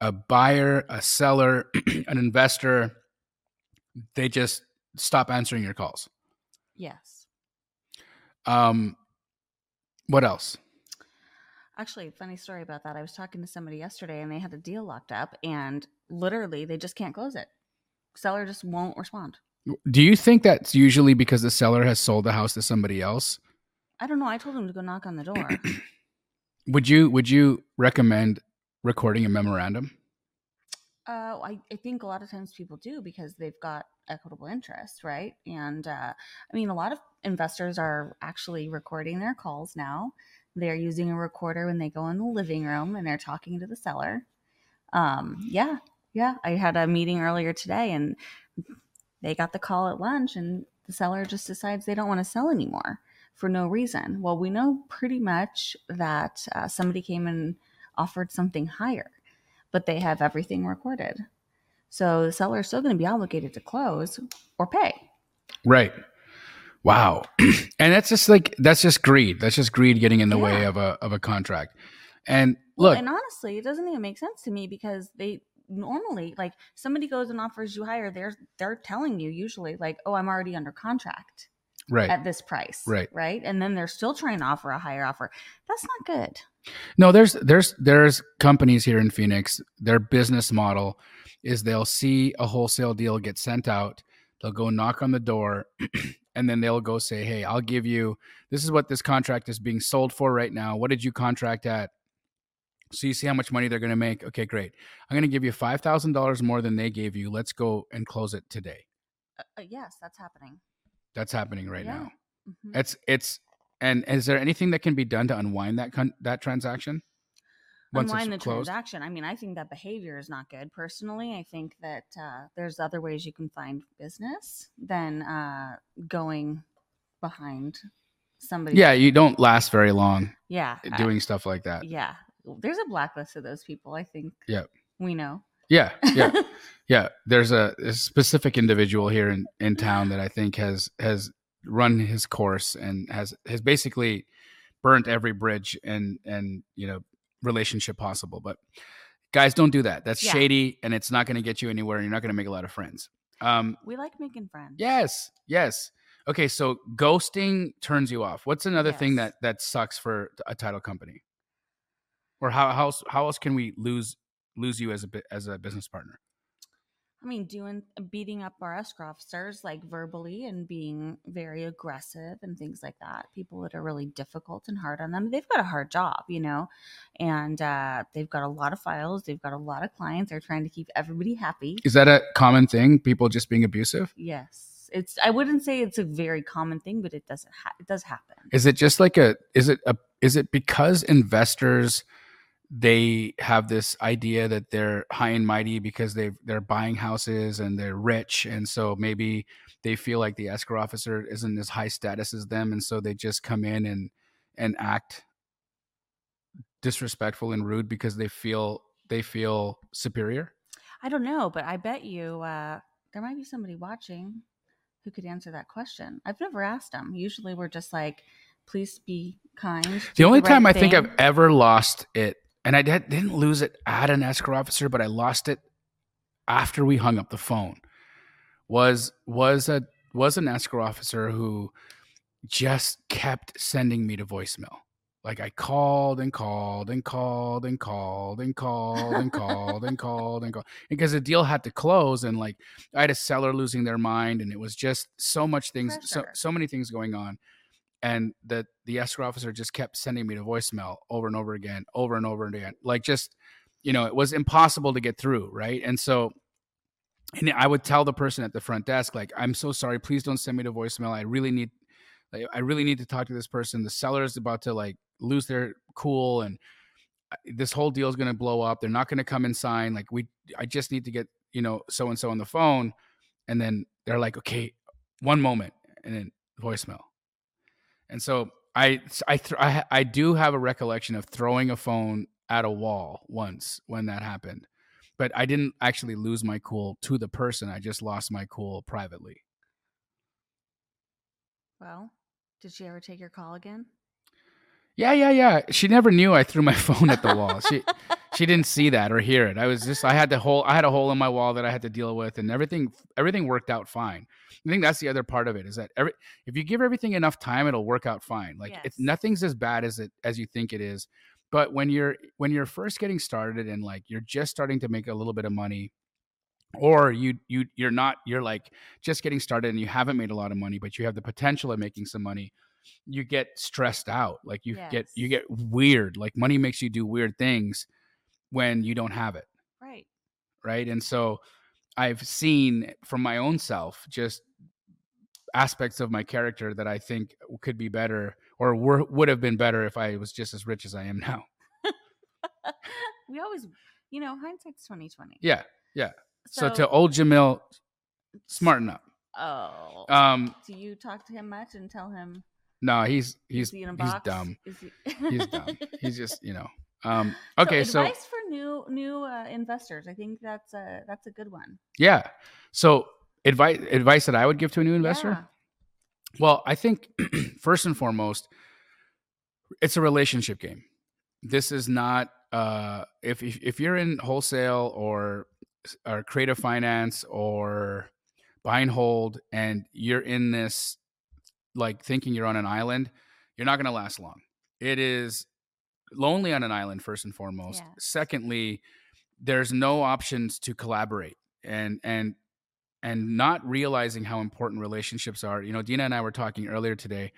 a buyer, a seller, an investor. They just stop answering your calls. yes. Um, what else? Actually, funny story about that. I was talking to somebody yesterday and they had a deal locked up and literally they just can't close it. Seller just won't respond. Do you think that's usually because the seller has sold the house to somebody else? I don't know. I told him to go knock on the door. Would you Would you recommend recording a memorandum? Uh, I, I think a lot of times people do because they've got equitable interest, right? And uh, I mean, a lot of investors are actually recording their calls now. They're using a recorder when they go in the living room and they're talking to the seller. Um, yeah, yeah. I had a meeting earlier today and they got the call at lunch, and the seller just decides they don't want to sell anymore for no reason. Well, we know pretty much that uh, somebody came and offered something higher but they have everything recorded. So the seller is still going to be obligated to close or pay. Right. Wow. and that's just like that's just greed. That's just greed getting in the way of a of a contract. And Well, look, and honestly, it doesn't even make sense to me because they normally like somebody goes and offers you higher, they're they're telling you usually like, "Oh, I'm already under contract right. at this price." Right. Right? And then they're still trying to offer a higher offer. That's not good. No, there's there's there's companies here in Phoenix. Their business model is they'll see a wholesale deal get sent out. They'll go knock on the door, and then they'll go say, "Hey, I'll give you. This is what this contract is being sold for right now. What did you contract at?" So you see how much money they're going to make. Okay, great. I'm going to give you five thousand dollars more than they gave you. Let's go and close it today. Uh, uh, yes, that's happening. That's happening right Yeah. now. Mhm. It's it's and is there anything that can be done to unwind that con- that transaction? Once unwind the closed? transaction. I mean, I think that behavior is not good. Personally, I think that uh, there's other ways you can find business than uh, going behind somebody. Yeah, you don't last very long yeah, I- doing stuff like that. yeah. There's a blacklist of those people. I think. Yep. we know. Yeah, yeah, yeah. There's a, a specific individual here in, in town that I think has has run his course and has has basically burnt every bridge and and you know relationship possible. But guys, don't do that. That's Yeah. shady, and it's not going to get you anywhere. And you're not going to make a lot of friends. Um, we like making friends. Yes, yes. Okay, so ghosting turns you off. What's another thing that that sucks for a title company? Or how how how else can we lose lose you as a as a business partner? I mean, doing beating up our escrow officers like verbally and being very aggressive and things like that. People that are really difficult and hard on them. They've got a hard job, you know, and uh, they've got a lot of files. They've got a lot of clients. They're trying to keep everybody happy. Is that a common thing? People just being abusive? Yes, it's. I wouldn't say it's a very common thing, but it doesn't. Ha- it does happen. Is it just like a is it a is it because investors they have this idea that they're high and mighty because they they're buying houses and they're rich and so maybe they feel like the escrow officer isn't as high status as them and so they just come in and and act disrespectful and rude because they feel they feel superior I don't know, but I bet you uh, there might be somebody watching who could answer that question. I've never asked them. Usually, we're just like, "Please be kind." the only right time i think i've ever lost it and i did, didn't lose it at an escrow officer but i lost it after we hung up the phone. Was was a was an escrow officer who just kept sending me to voicemail. Like I called and called and called and called and called and called and called and called because the deal had to close and like I had a seller losing their mind and it was just so much things so so many things going on and that the escrow officer just kept sending me to voicemail over and over again over and over and again like just you know it was impossible to get through right? And so and I would tell the person at the front desk like I'm so sorry please don't send me to voicemail. I really need like, I really need to talk to this person. The seller is about to like lose their cool and uh, this whole deal is going to blow up. They're not going to come and sign. Like we I just need to get you know so and so on the phone. And then they're like okay one moment and then voicemail and so I I th- I, I do have a recollection of throwing a phone at a wall once when that happened, but I didn't actually lose my cool to the person. I just lost my cool privately. Well, did she ever take your call again? Yeah, yeah, yeah. She never knew I threw my phone at the wall. She she didn't see that or hear it. I was just I had the hole I had a hole in my wall that I had to deal with and everything everything worked out fine. I think that's the other part of it is that every if you give everything enough time it'll work out fine. Like it's nothing's as bad as it as you think it is. But when you're when you're first getting started and like you're just starting to make a little bit of money or you you you're not you're like just getting started and you haven't made a lot of money but you have the potential of making some money you get stressed out like you get you get weird like money makes you do weird things when you don't have it Right. right? And so i've seen from my own self just aspects of my character that i think could be better or were, would have been better if i was just as rich as i am now. We always, you know, hindsight's twenty twenty. yeah yeah. So, to old jamil smarten up. Oh, um do you talk to him much and tell him no he's he's he he's dumb. he... he's dumb. He's just you know um okay so, advice for new new uh, investors. I think that's a that's a good one. yeah so advice advice that i would give to a new investor Yeah. Well, I think first and foremost, it's a relationship game. This is not uh, if, if if you're in wholesale or or creative finance or buy and hold, and you're in this like thinking you're on an island, you're not going to last long. It is lonely on an island first and foremost. Yes. Secondly, there's no options to collaborate and and and not realizing how important relationships are. You know, Dena and I were talking earlier today.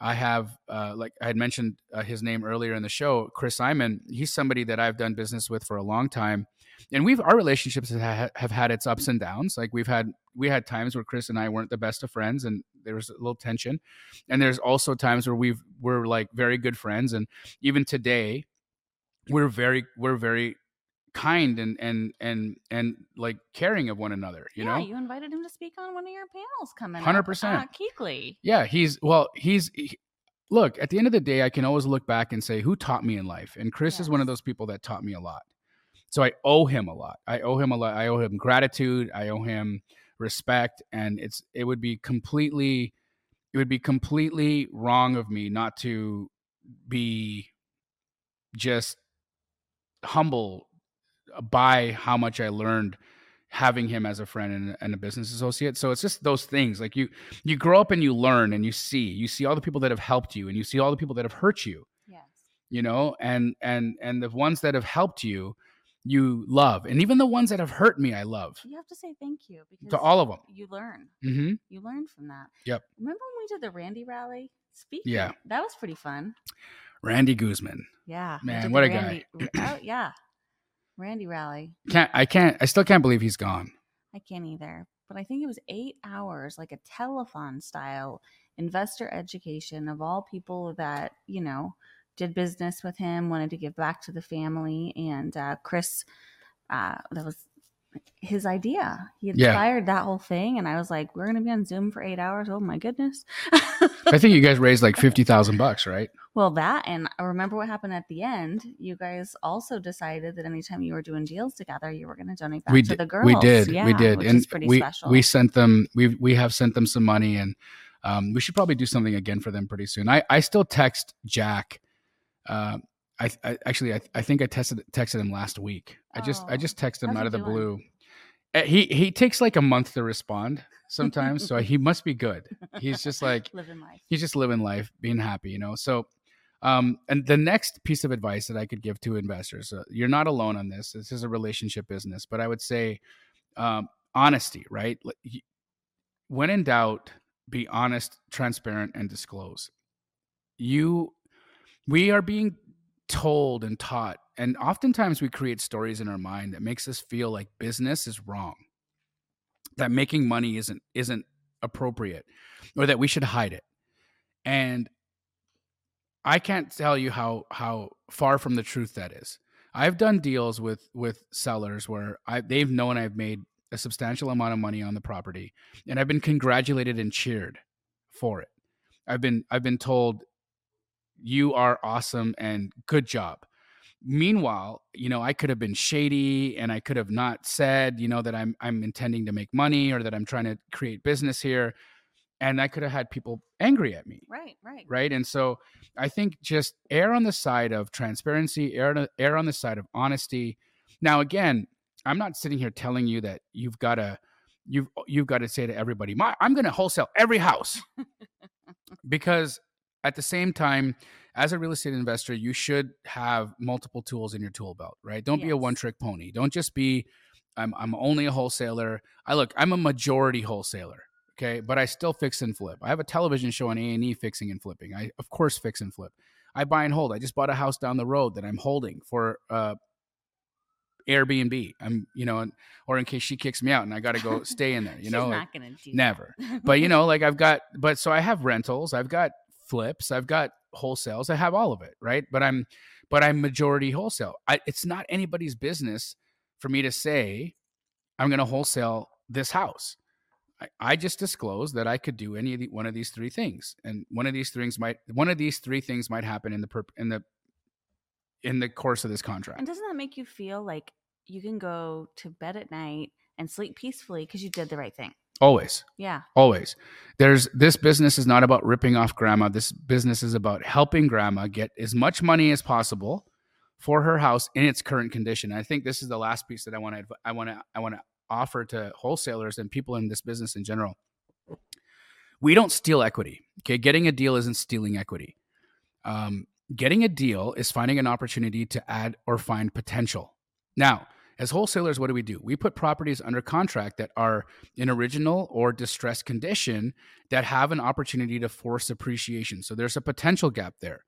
I have, uh, like I had mentioned uh, his name earlier in the show, Chris Simon. He's somebody that I've done business with for a long time, and we've our relationships have, have had its ups and downs. Like we've had we had times where Chris and I weren't the best of friends, and there was a little tension. And there's also times where we've we're like very good friends, and even today, we're very we're very kind and and and and like caring of one another. You yeah, know, you invited him to speak on one of your panels coming. 100%. Uh, KeyGlee. Yeah, he's well, he's he- look, at the end of the day, I can always look back and say who taught me in life. And Chris is one of those people that taught me a lot. So I owe him a lot. I owe him a lot. I owe him gratitude. I owe him respect. And it's it would be completely it would be completely wrong of me not to be just humble by how much I learned having him as a friend and, and a business associate. So it's just those things like you you grow up and you learn and you see you see all the people that have helped you and you see all the people that have hurt you Yes. you know and and and the ones that have helped you you love and even the ones that have hurt me i love You have to say thank you because to all of them you learn. hmm You learn from that. Yep. Remember when we did the Randy rally? Speaking. Yeah. That was pretty fun. randy guzman Yeah. Man, what a guy. Oh yeah. Randy rally. can't i can't i still can't believe he's gone I can't either. But I think it was eight hours, like a telethon style investor education of all people that, you know, did business with him, wanted to give back to the family. And uh, Chris, uh, that was his idea. He Yeah. inspired that whole thing. And I was like, we're going to be on Zoom for eight hours. Oh my goodness. i think you guys raised like 50000 bucks right well, that, and I remember what happened at the end. You guys also decided that anytime you were doing deals together, you were going to donate back we to did the girls. we did Yeah, we did which and is pretty we special. we sent them we we have sent them some money and um, we should probably do something again for them pretty soon i i still text jack uh, I, I actually I, I think I tested texted him last week. I just I Oh, just texted him out of the blue. Uh, He he takes like a month to respond. sometimes, so he must be good. He's just like living life. he's just living life, being happy, you know. So, um, and the next piece of advice that I could give to investors, uh, you're not alone on this. This is a relationship business, but I would say, um, honesty, right? When in doubt, be honest, transparent, and disclose. You, we are being told and taught, and oftentimes we create stories in our mind that makes us feel like business is wrong, that making money isn't isn't appropriate, or that we should hide it. And I can't tell you how how far from the truth that is. I've done deals with with sellers where I they've known I've made a substantial amount of money on the property and I've been congratulated and cheered for it. I've been I've been told you are awesome and good job. Meanwhile, you know, I could have been shady and I could have not said, you know, that I'm I'm intending to make money or that I'm trying to create business here and I could have had people angry at me Right, right. right and so i think just err on the side of transparency err, err on the side of honesty now again i'm not sitting here telling you that you've got to you've you've got to say to everybody My, i'm going to wholesale every house because at the same time as a real estate investor you should have multiple tools in your tool belt right? Don't be a one trick pony. Don't just be I'm, I'm only a wholesaler. I look i'm a majority wholesaler okay? But i still fix and flip. I have a television show on a&e fixing and flipping. I of course fix and flip. I buy and hold. I just bought a house down the road that i'm holding for uh airbnb. I'm you know or in case she kicks me out and i gotta go stay in there you know? Like, not gonna do that. never. But you know like i've got but so i have rentals. I've got flips i've got wholesales i have all of it right? But i'm but i'm majority wholesale. I, it's not anybody's business for me to say i'm going to wholesale this house. I, I just disclosed that i could do any of the, one of these three things and one of these things might one of these three things might happen in the perp, in the in the course of this contract. And doesn't that make you feel like you can go to bed at night and sleep peacefully because you did the right thing? Always. Yeah. always. There's this business is not about ripping off grandma. This business is about helping grandma get as much money as possible for her house in its current condition. I think this is the last piece that i want to i want to i want to offer to wholesalers and people in this business in general. We don't steal equity okay? Getting a deal isn't stealing equity. Um, getting a deal is finding an opportunity to add or find potential. Now as wholesalers what do we do we put properties under contract that are in original or distressed condition that have an opportunity to force appreciation. So there's a potential gap there.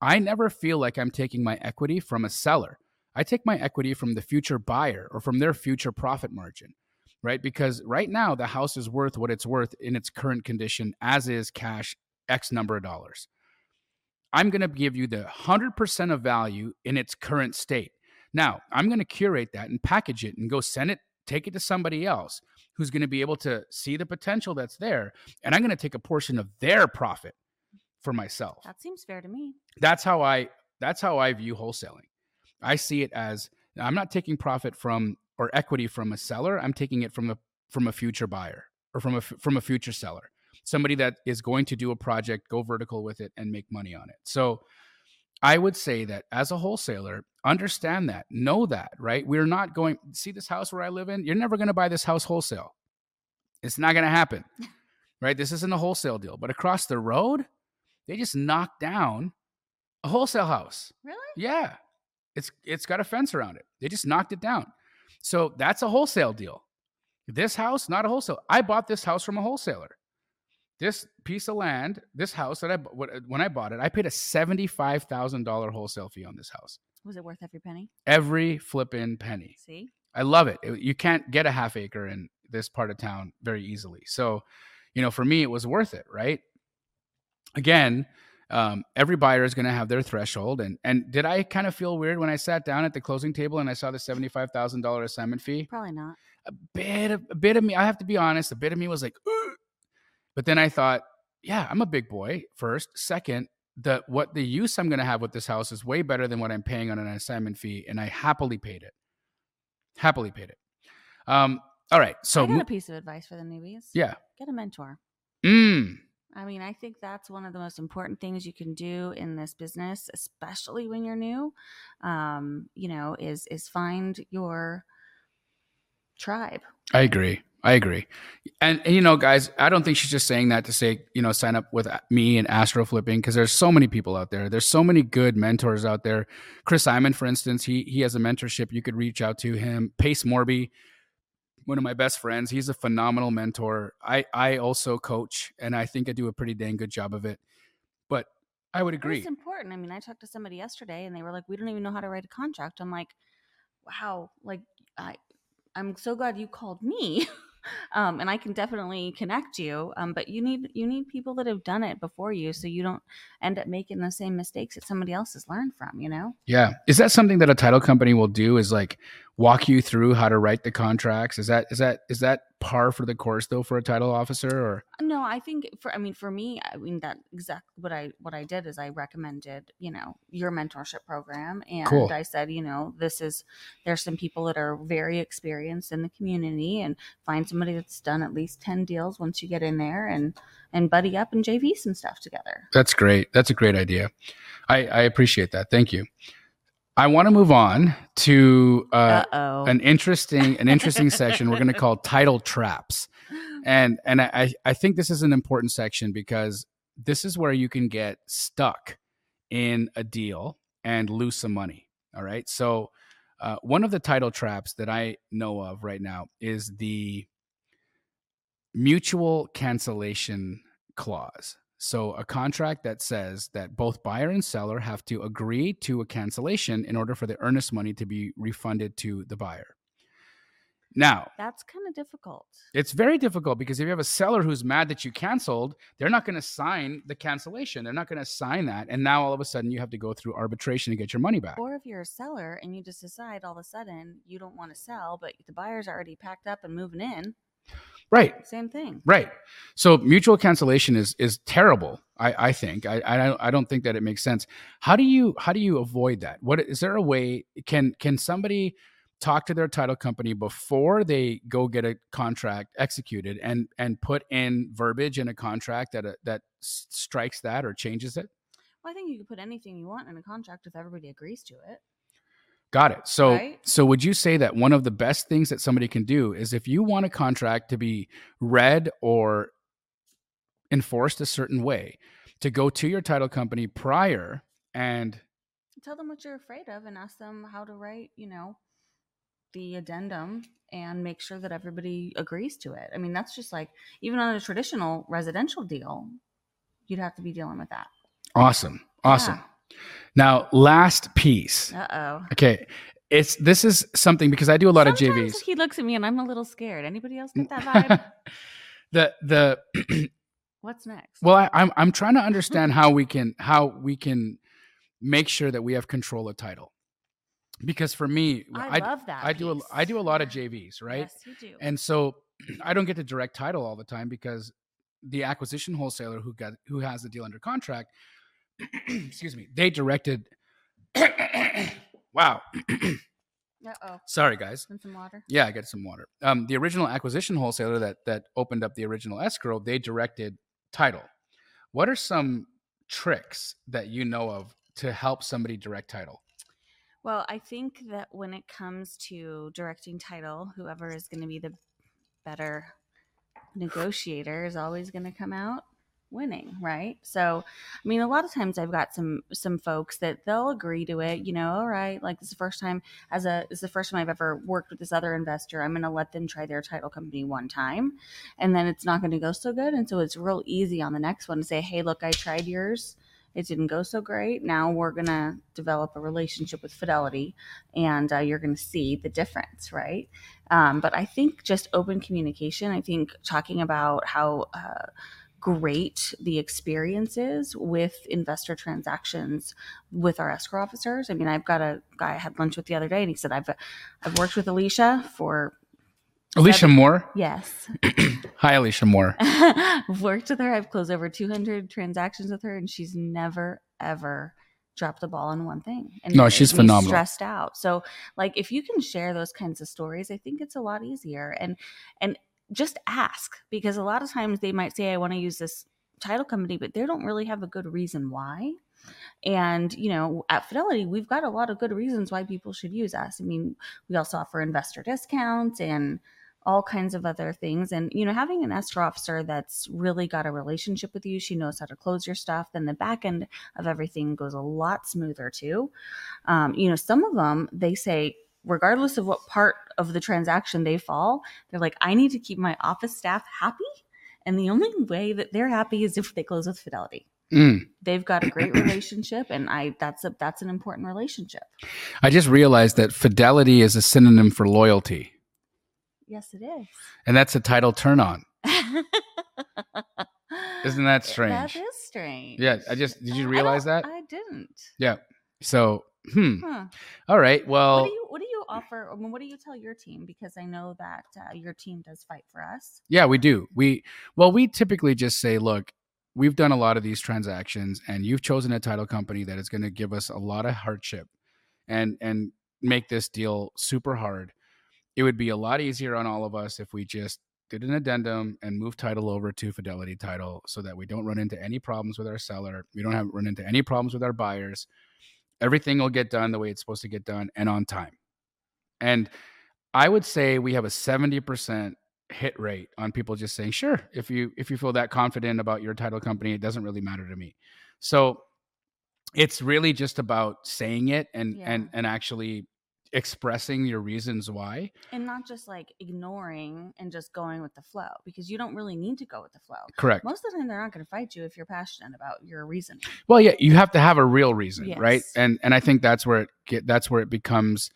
I never feel like I'm taking my equity from a seller. I take my equity from the future buyer or from their future profit margin, right? Because right now the house is worth what it's worth in its current condition, as is cash X number of dollars. I'm going to give you the 100% of value in its current state. Now, I'm going to curate that and package it and go send it, take it to somebody else who's going to be able to see the potential that's there. And I'm going to take a portion of their profit for myself. That seems fair to me. That's how I that's how I view wholesaling. I see it as I'm not taking profit from or equity from a seller. I'm taking it from a from a future buyer or from a from a future seller. Somebody that is going to do a project, go vertical with it and make money on it. So I would say that as a wholesaler, understand that, know that, right? We're not going see this house where I live in. You're never going to buy this house wholesale. It's not going to happen, right? This isn't a wholesale deal. But across the road, they just knocked down a wholesale house. Really? Yeah, it's it's got a fence around it. They just knocked it down. So that's a wholesale deal. This house, not a wholesale. I bought this house from a wholesaler. This piece of land, this house that I when I bought it, I paid a seventy-five thousand dollar wholesale fee on this house. Was it worth every penny? Every flippin' penny. See? I love it. It- You can't get a half acre in this part of town very easily. So, you know, for me, it was worth it, right? Again, um, every buyer is going to have their threshold. And and did I kind of feel weird when I sat down at the closing table and I saw the seventy five thousand dollar assignment fee? Probably not. A bit of a bit of me. I have to be honest. A bit of me was like, "Ugh." but then I thought, yeah, I'm a big boy. First, second, the what the use I'm going to have with this house is way better than what I'm paying on an assignment fee, and I happily paid it. Happily paid it. Um. All right. So I got a piece of advice for the newbies. yeah. Get a mentor. Mm. I mean, I think that's one of the most important things you can do in this business, especially when you're new. Um, you know, is is find your tribe. I agree. I agree. And, and, you know, guys, I don't think she's just saying that to say, you know, sign up with me and Astro Flipping because there's so many people out there. There's so many good mentors out there. Chris Simon, for instance, he he has a mentorship. You could reach out to him. Pace Morby, one of my best friends. He's a phenomenal mentor. I I also coach, and I think I do a pretty dang good job of it. But I would agree. It's important. I mean, I talked to somebody yesterday, and they were like, "We don't even know how to write a contract." I'm like, "Wow!" Like I, I'm so glad you called me. um, and I can definitely connect you. Um, but you need you need people that have done it before you, so you don't end up making the same mistakes that somebody else has learned from. You know? Yeah. Is that something that a title company will do? Is like walk you through how to write the contracts? Is that is that is that par for the course though for a title officer or? No i think for i mean for me i mean that exactly what i what i did is i recommended you know your mentorship program and cool. i said you know this is there's some people that are very experienced in the community and find somebody that's done at least 10 deals once you get in there and and buddy up and jv some stuff together. That's great. That's a great idea. I i appreciate that. Thank you I want to move on to uh, an interesting an interesting section we're going to call title traps, and and I I think this is an important section because this is where you can get stuck in a deal and lose some money. All right, so uh, one of the title traps that I know of right now is the mutual cancellation clause. So, a contract that says that both buyer and seller have to agree to a cancellation in order for the earnest money to be refunded to the buyer. Now, that's kind of difficult. It's very difficult because if you have a seller who's mad that you canceled, they're not going to sign the cancellation. They're not going to sign that. And now all of a sudden you have to go through arbitration to get your money back. Or if you're a seller and you just decide all of a sudden you don't want to sell, but the buyer's already packed up and moving in, Right. Same thing. Right. So mutual cancellation is is terrible. I, I think I, I I don't think that it makes sense. How do you how do you avoid that? What is there a way? Can can somebody talk to their title company before they go get a contract executed and and put in verbiage in a contract that uh, that strikes that or changes it? Well, I think you can put anything you want in a contract if everybody agrees to it. Got it. So right? so would you say that one of the best things that somebody can do is if you want a contract to be read or enforced a certain way, to go to your title company prior and tell them what you're afraid of and ask them how to write, you know, the addendum and make sure that everybody agrees to it. I mean, that's just like even on a traditional residential deal, you'd have to be dealing with that. Awesome. Awesome. Yeah. Now, last piece. Uh oh. Okay. It's this is something because I do a lot Sometimes of JVs. He looks at me and I'm a little scared. Anybody else get that vibe? the the What's next? Well, I, am I'm, I'm trying to understand how we can how we can make sure that we have control of title. Because for me, I, I love that. I piece. do a, I do a lot of JVs, right? Yes, you do. And so I don't get to direct title all the time because the acquisition wholesaler who got who has the deal under contract excuse me, they directed. wow. Uh oh. Sorry, guys. Some water? Yeah, I got some water. Um, the original acquisition wholesaler that that opened up the original escrow, they directed title. What are some tricks that you know of to help somebody direct title? Well, I think that when it comes to directing title, whoever is going to be the better negotiator is always going to come out winning right? So i mean a lot of times i've got some some folks that they'll agree to it you know all right like this is the first time as a is the first time i've ever worked with this other investor. I'm going to let them try their title company one time. And then it's not going to go so good and so it's real easy on the next one to say hey look i tried yours. It didn't go so great. Now we're going to develop a relationship with fidelity and uh, you're going to see the difference right? Um, but i think just open communication i think talking about how uh, great the experience is with investor transactions with our escrow officers. I mean, I've got a guy I had lunch with the other day, and he said, "I've I've worked with Alicia for." Alicia seven, Moore. Yes. Hi, Alicia Moore. I've worked with her. I've closed over 200 transactions with her, and she's never ever dropped the ball on one thing. And no, she's phenomenal. Stressed out. So, like, if you can share those kinds of stories, I think it's a lot easier. And and just ask because a lot of times they might say, I want to use this title company, but they don't really have a good reason why. And, you know, at Fidelity, we've got a lot of good reasons why people should use us. I mean, we also offer investor discounts and all kinds of other things. And, you know, having an escrow officer that's really got a relationship with you, she knows how to close your stuff, then the back end of everything goes a lot smoother too. Um, you know, some of them, they say, regardless of what part of the transaction they fall, they're like, I need to keep my office staff happy. And the only way that they're happy is if they close with Fidelity. Mm. They've got a great relationship, and I that's a that's an important relationship. I just realized that fidelity is a synonym for loyalty. Yes, it is. And that's a title turn on. Isn't that strange? That is strange. Yeah, I just did you realize don't- that? I didn't. yeah. So, hmm. Huh. All right. Well, what do you what do you offer? I mean, what do you tell your team? Because I know that uh, your team does fight for us. Yeah, we do. We well, we typically just say, look, we've done a lot of these transactions, and you've chosen a title company that is going to give us a lot of hardship, and and make this deal super hard. It would be a lot easier on all of us if we just did an addendum and move title over to Fidelity Title, so that we don't run into any problems with our seller. We don't have run into any problems with our buyers. Everything will get done the way it's supposed to get done and on time. And I would say we have a 70% hit rate on people just saying, sure, if you if you feel that confident about your title company, it doesn't really matter to me. So it's really just about saying it and Yeah. and and actually expressing your reasons why. And not just like ignoring and just going with the flow because you don't really need to go with the flow. Correct. Most of the time, they're not going to fight you if you're passionate about your reason Well, yeah, you have to have a real reason, right? And and I think that's where it get that's where it becomes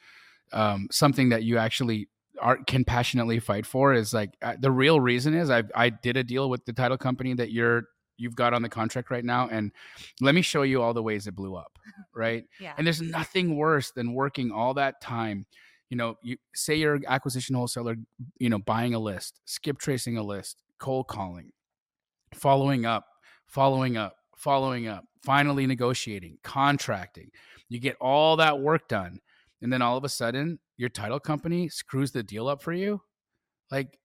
um, something that you actually are can passionately fight for. Is like uh, the real reason is I I did a deal with the title company that you're you've got on the contract right now, and let me show you all the ways it blew up, right? Yeah. And there's nothing worse than working all that time. You know, you say you're acquisition wholesaler, you know, buying a list, skip tracing a list, cold calling, following up, following up, following up, finally negotiating, contracting. You get all that work done. And then all of a sudden, your title company screws the deal up for you. Like,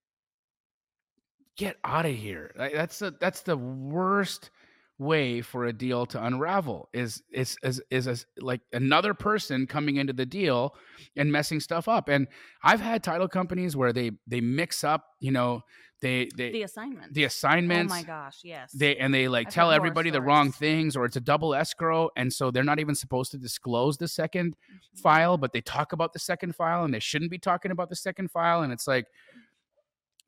get out of here. Like, that's the that's the worst way for a deal to unravel is is is is a, like another person coming into the deal and messing stuff up and i've had title companies where they they mix up you know they they the assignment. the assignments Oh my gosh, yes. they and they like I've tell everybody the wrong things or it's a double escrow and so they're not even supposed to disclose the second Mhm. file but they talk about the second file and they shouldn't be talking about the second file and it's like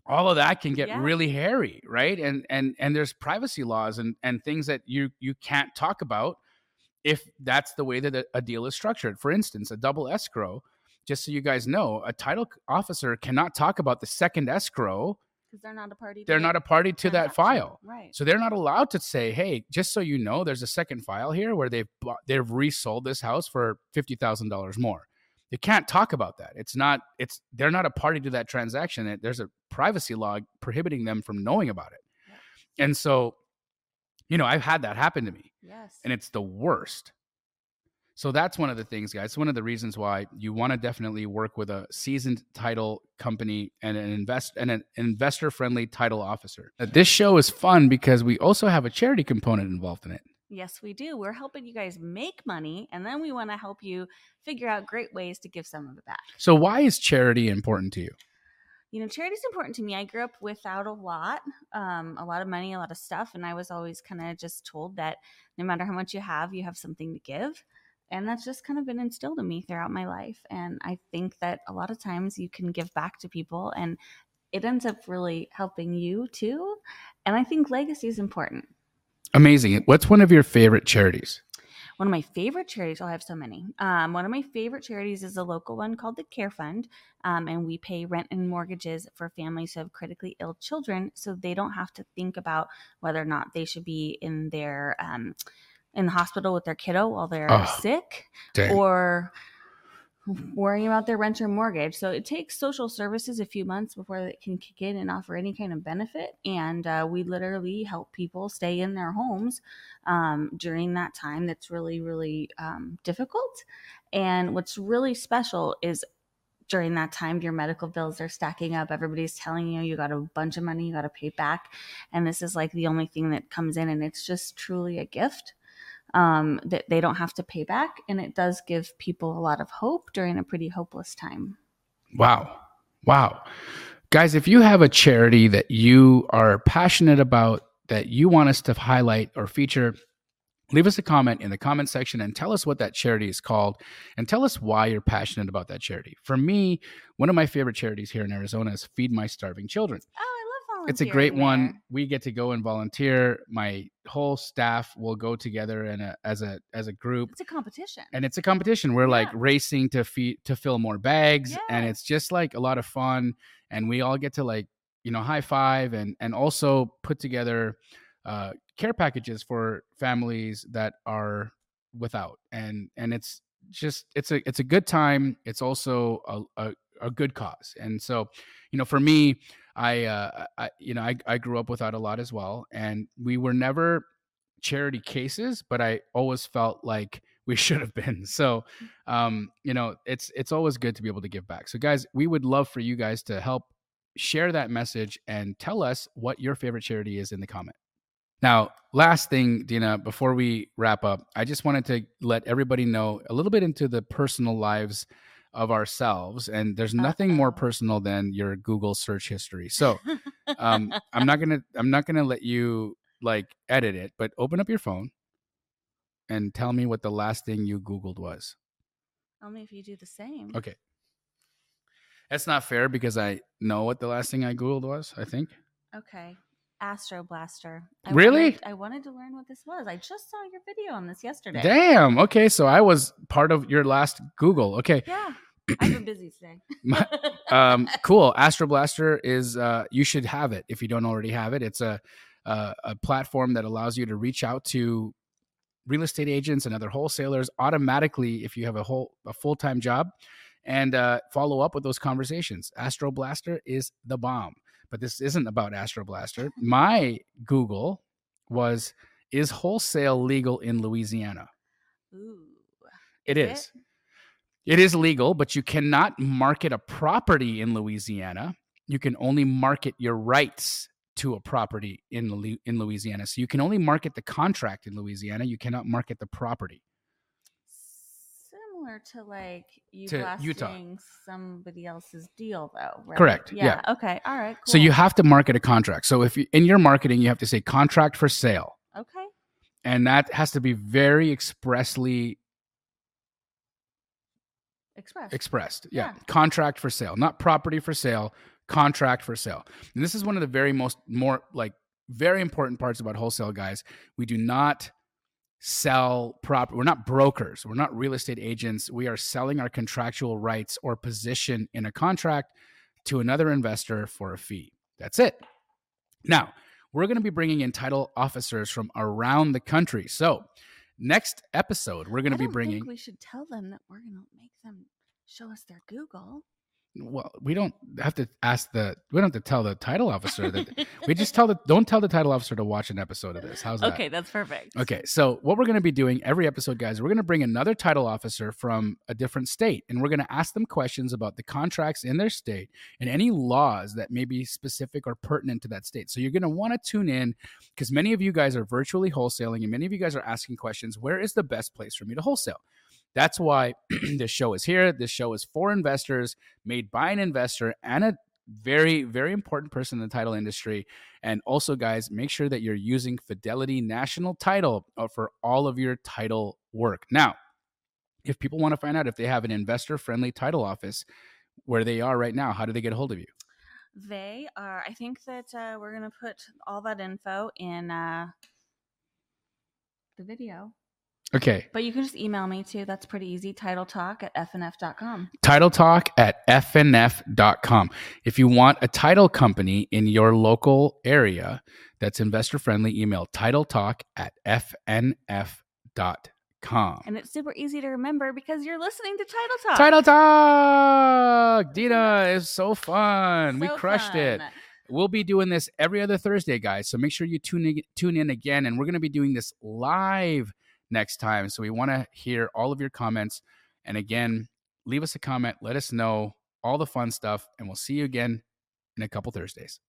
all of that can get Yeah. really hairy right and and and there's privacy laws and and things that you you can't talk about if that's the way that a deal is structured for instance a double escrow just so you guys know a title officer cannot talk about the second escrow because they're not a party. to they're the not a party to that file right? so they're not allowed to say, "Hey, just so you know, there's a second file here where they've bought, they've resold this house for fifty thousand dollars more." They can't talk about that. It's not. It's they're not a party to that transaction. There's a privacy law prohibiting them from knowing about it. And so, you know, I've had that happen to me, Yes. and it's the worst. So that's one of the things, guys. One of the reasons why you want to definitely work with a seasoned title company and an invest and an investor friendly title officer. This show is fun because we also have a charity component involved in it. Yes, we do. We're helping you guys make money, and then we want to help you figure out great ways to give some of it back. So why is charity important to you? You know, charity is important to me. I grew up without a lot, um, a lot of money, a lot of stuff, and I was always kind of just told that no matter how much you have, you have something to give. And that's just kind of been instilled in me throughout my life. And I think that a lot of times you can give back to people, and it ends up really helping you too. And I think legacy is important. Amazing. What's one of your favorite charities? One of my favorite charities, oh, I have so many. Um, one of my favorite charities is a local one called the Care Fund. Um, and we pay rent and mortgages for families who have critically ill children so they don't have to think about whether or not they should be in their um, in the hospital with their kiddo while they're Oh, sick Dang. or worrying about their rent or mortgage. So it takes social services a few months before they can kick in and offer any kind of benefit. And uh, we literally help people stay in their homes um, during that time that's really, really um, difficult. And what's really special is during that time your medical bills are stacking up everybody's telling you you got a bunch of money you got to pay back and this is like the only thing that comes in and it's just truly a gift um, that they don't have to pay back. And it does give people a lot of hope during a pretty hopeless time. Wow. Wow. guys, if you have a charity that you are passionate about, that you want us to highlight or feature, leave us a comment in the comment section and tell us what that charity is called and tell us why you're passionate about that charity. For me, one of my favorite charities here in Arizona is Feed My Starving Children. Oh, It's a great one. there. We get to go and volunteer. My whole staff will go together in a, as a as a group It's a competition. and it's a competition. We're like racing to feed to fill more bags, and it's just like a lot of fun. And we all get to like you know high five and and also put together uh, care packages for families that are without, and and it's just it's a it's a good time. It's also a a, a good cause, and so you know for me. I, uh, I, you know, I, I grew up without a lot as well, and we were never charity cases, but I always felt like we should have been. So, um, you know, it's it's always good to be able to give back. So, guys, we would love for you guys to help share that message and tell us what your favorite charity is in the comment. Now, last thing, Dena, before we wrap up, I just wanted to let everybody know a little bit into the personal lives of ourselves, and there's nothing more personal than your Google search history. So, um, I'm not gonna I'm not gonna let you like edit it, but open up your phone and tell me what the last thing you Googled was. Only if you do the same. Okay. That's not fair because I know what the last thing I Googled was, I think. Okay. Astro Blaster. Really? Wanted, I wanted to learn what this was. I just saw your video on this yesterday. Damn. Okay, so I was part of your last Google. Okay. Yeah. I've been busy today. My- Um cool. Astro Blaster is uh you should have it if you don't already have it. It's a a, a platform that allows you to reach out to real estate agents and other wholesalers automatically if you have a whole a full-time job and uh, follow up with those conversations. Astro Blaster is the bomb. But this isn't about Astro Blaster. My Google was is wholesale legal in Louisiana? Ooh. It Is is. It is legal, but you cannot market a property in Louisiana. You can only market your rights to a property in in Louisiana. So you can only market the contract in Louisiana. You cannot market the property. Similar to like you To blasting Utah. somebody else's deal, though. Right? Correct, Yeah. Okay. All right. Cool. So you have to market a contract. So if you, in your marketing you have to say contract for sale, Okay. and that has to be very expressly Express. expressed. Yeah. Yeah. Contract for sale, not property for sale, contract for sale. And this is one of the very most more like very important parts about wholesale guys. We do not sell prop we're not brokers. We're not real estate agents. We are selling our contractual rights or position in a contract to another investor for a fee. That's it. Now, we're going to be bringing in title officers from around the country. So, next episode, we're going to be bringing Think we should tell them that we're going to make them show us their Google. Well we don't have to ask the we don't have to tell the title officer that we just tell the don't tell the title officer to watch an episode of this. How's that? Okay, that's perfect. okay so what we're going to be doing every episode guys we're going to bring another title officer from a different state and we're going to ask them questions about the contracts in their state and any laws that may be specific or pertinent to that state. So you're going to want to tune in because many of you guys are virtually wholesaling and many of you guys are asking questions where is the best place for me to wholesale that's why this show is here. This show is for investors, made by an investor and a very, very important person in the title industry. And also, guys, make sure that you're using Fidelity National Title uh, for all of your title work. Now, if people want to find out if they have an investor friendly title office where they are right now, how do they get a hold of you? They are. I think that uh, we're going to put all that info in uh, the video. Okay, But you can just email me too. That's pretty easy. Title talk at fnf.com. title talk at fnf.com. If you want a title company in your local area that's investor friendly, email title talk at fnf.com. And it's super easy to remember because you're listening to Title Talk. Title talk, Dena is so fun. we So crushed it. We'll be doing this every other Thursday, guys. So make sure you tune in, tune in again, and we're going to be doing this live next time. So we want to hear all of your comments. And again, leave us a comment. Let us know all the fun stuff, and we'll see you again in a couple Thursdays.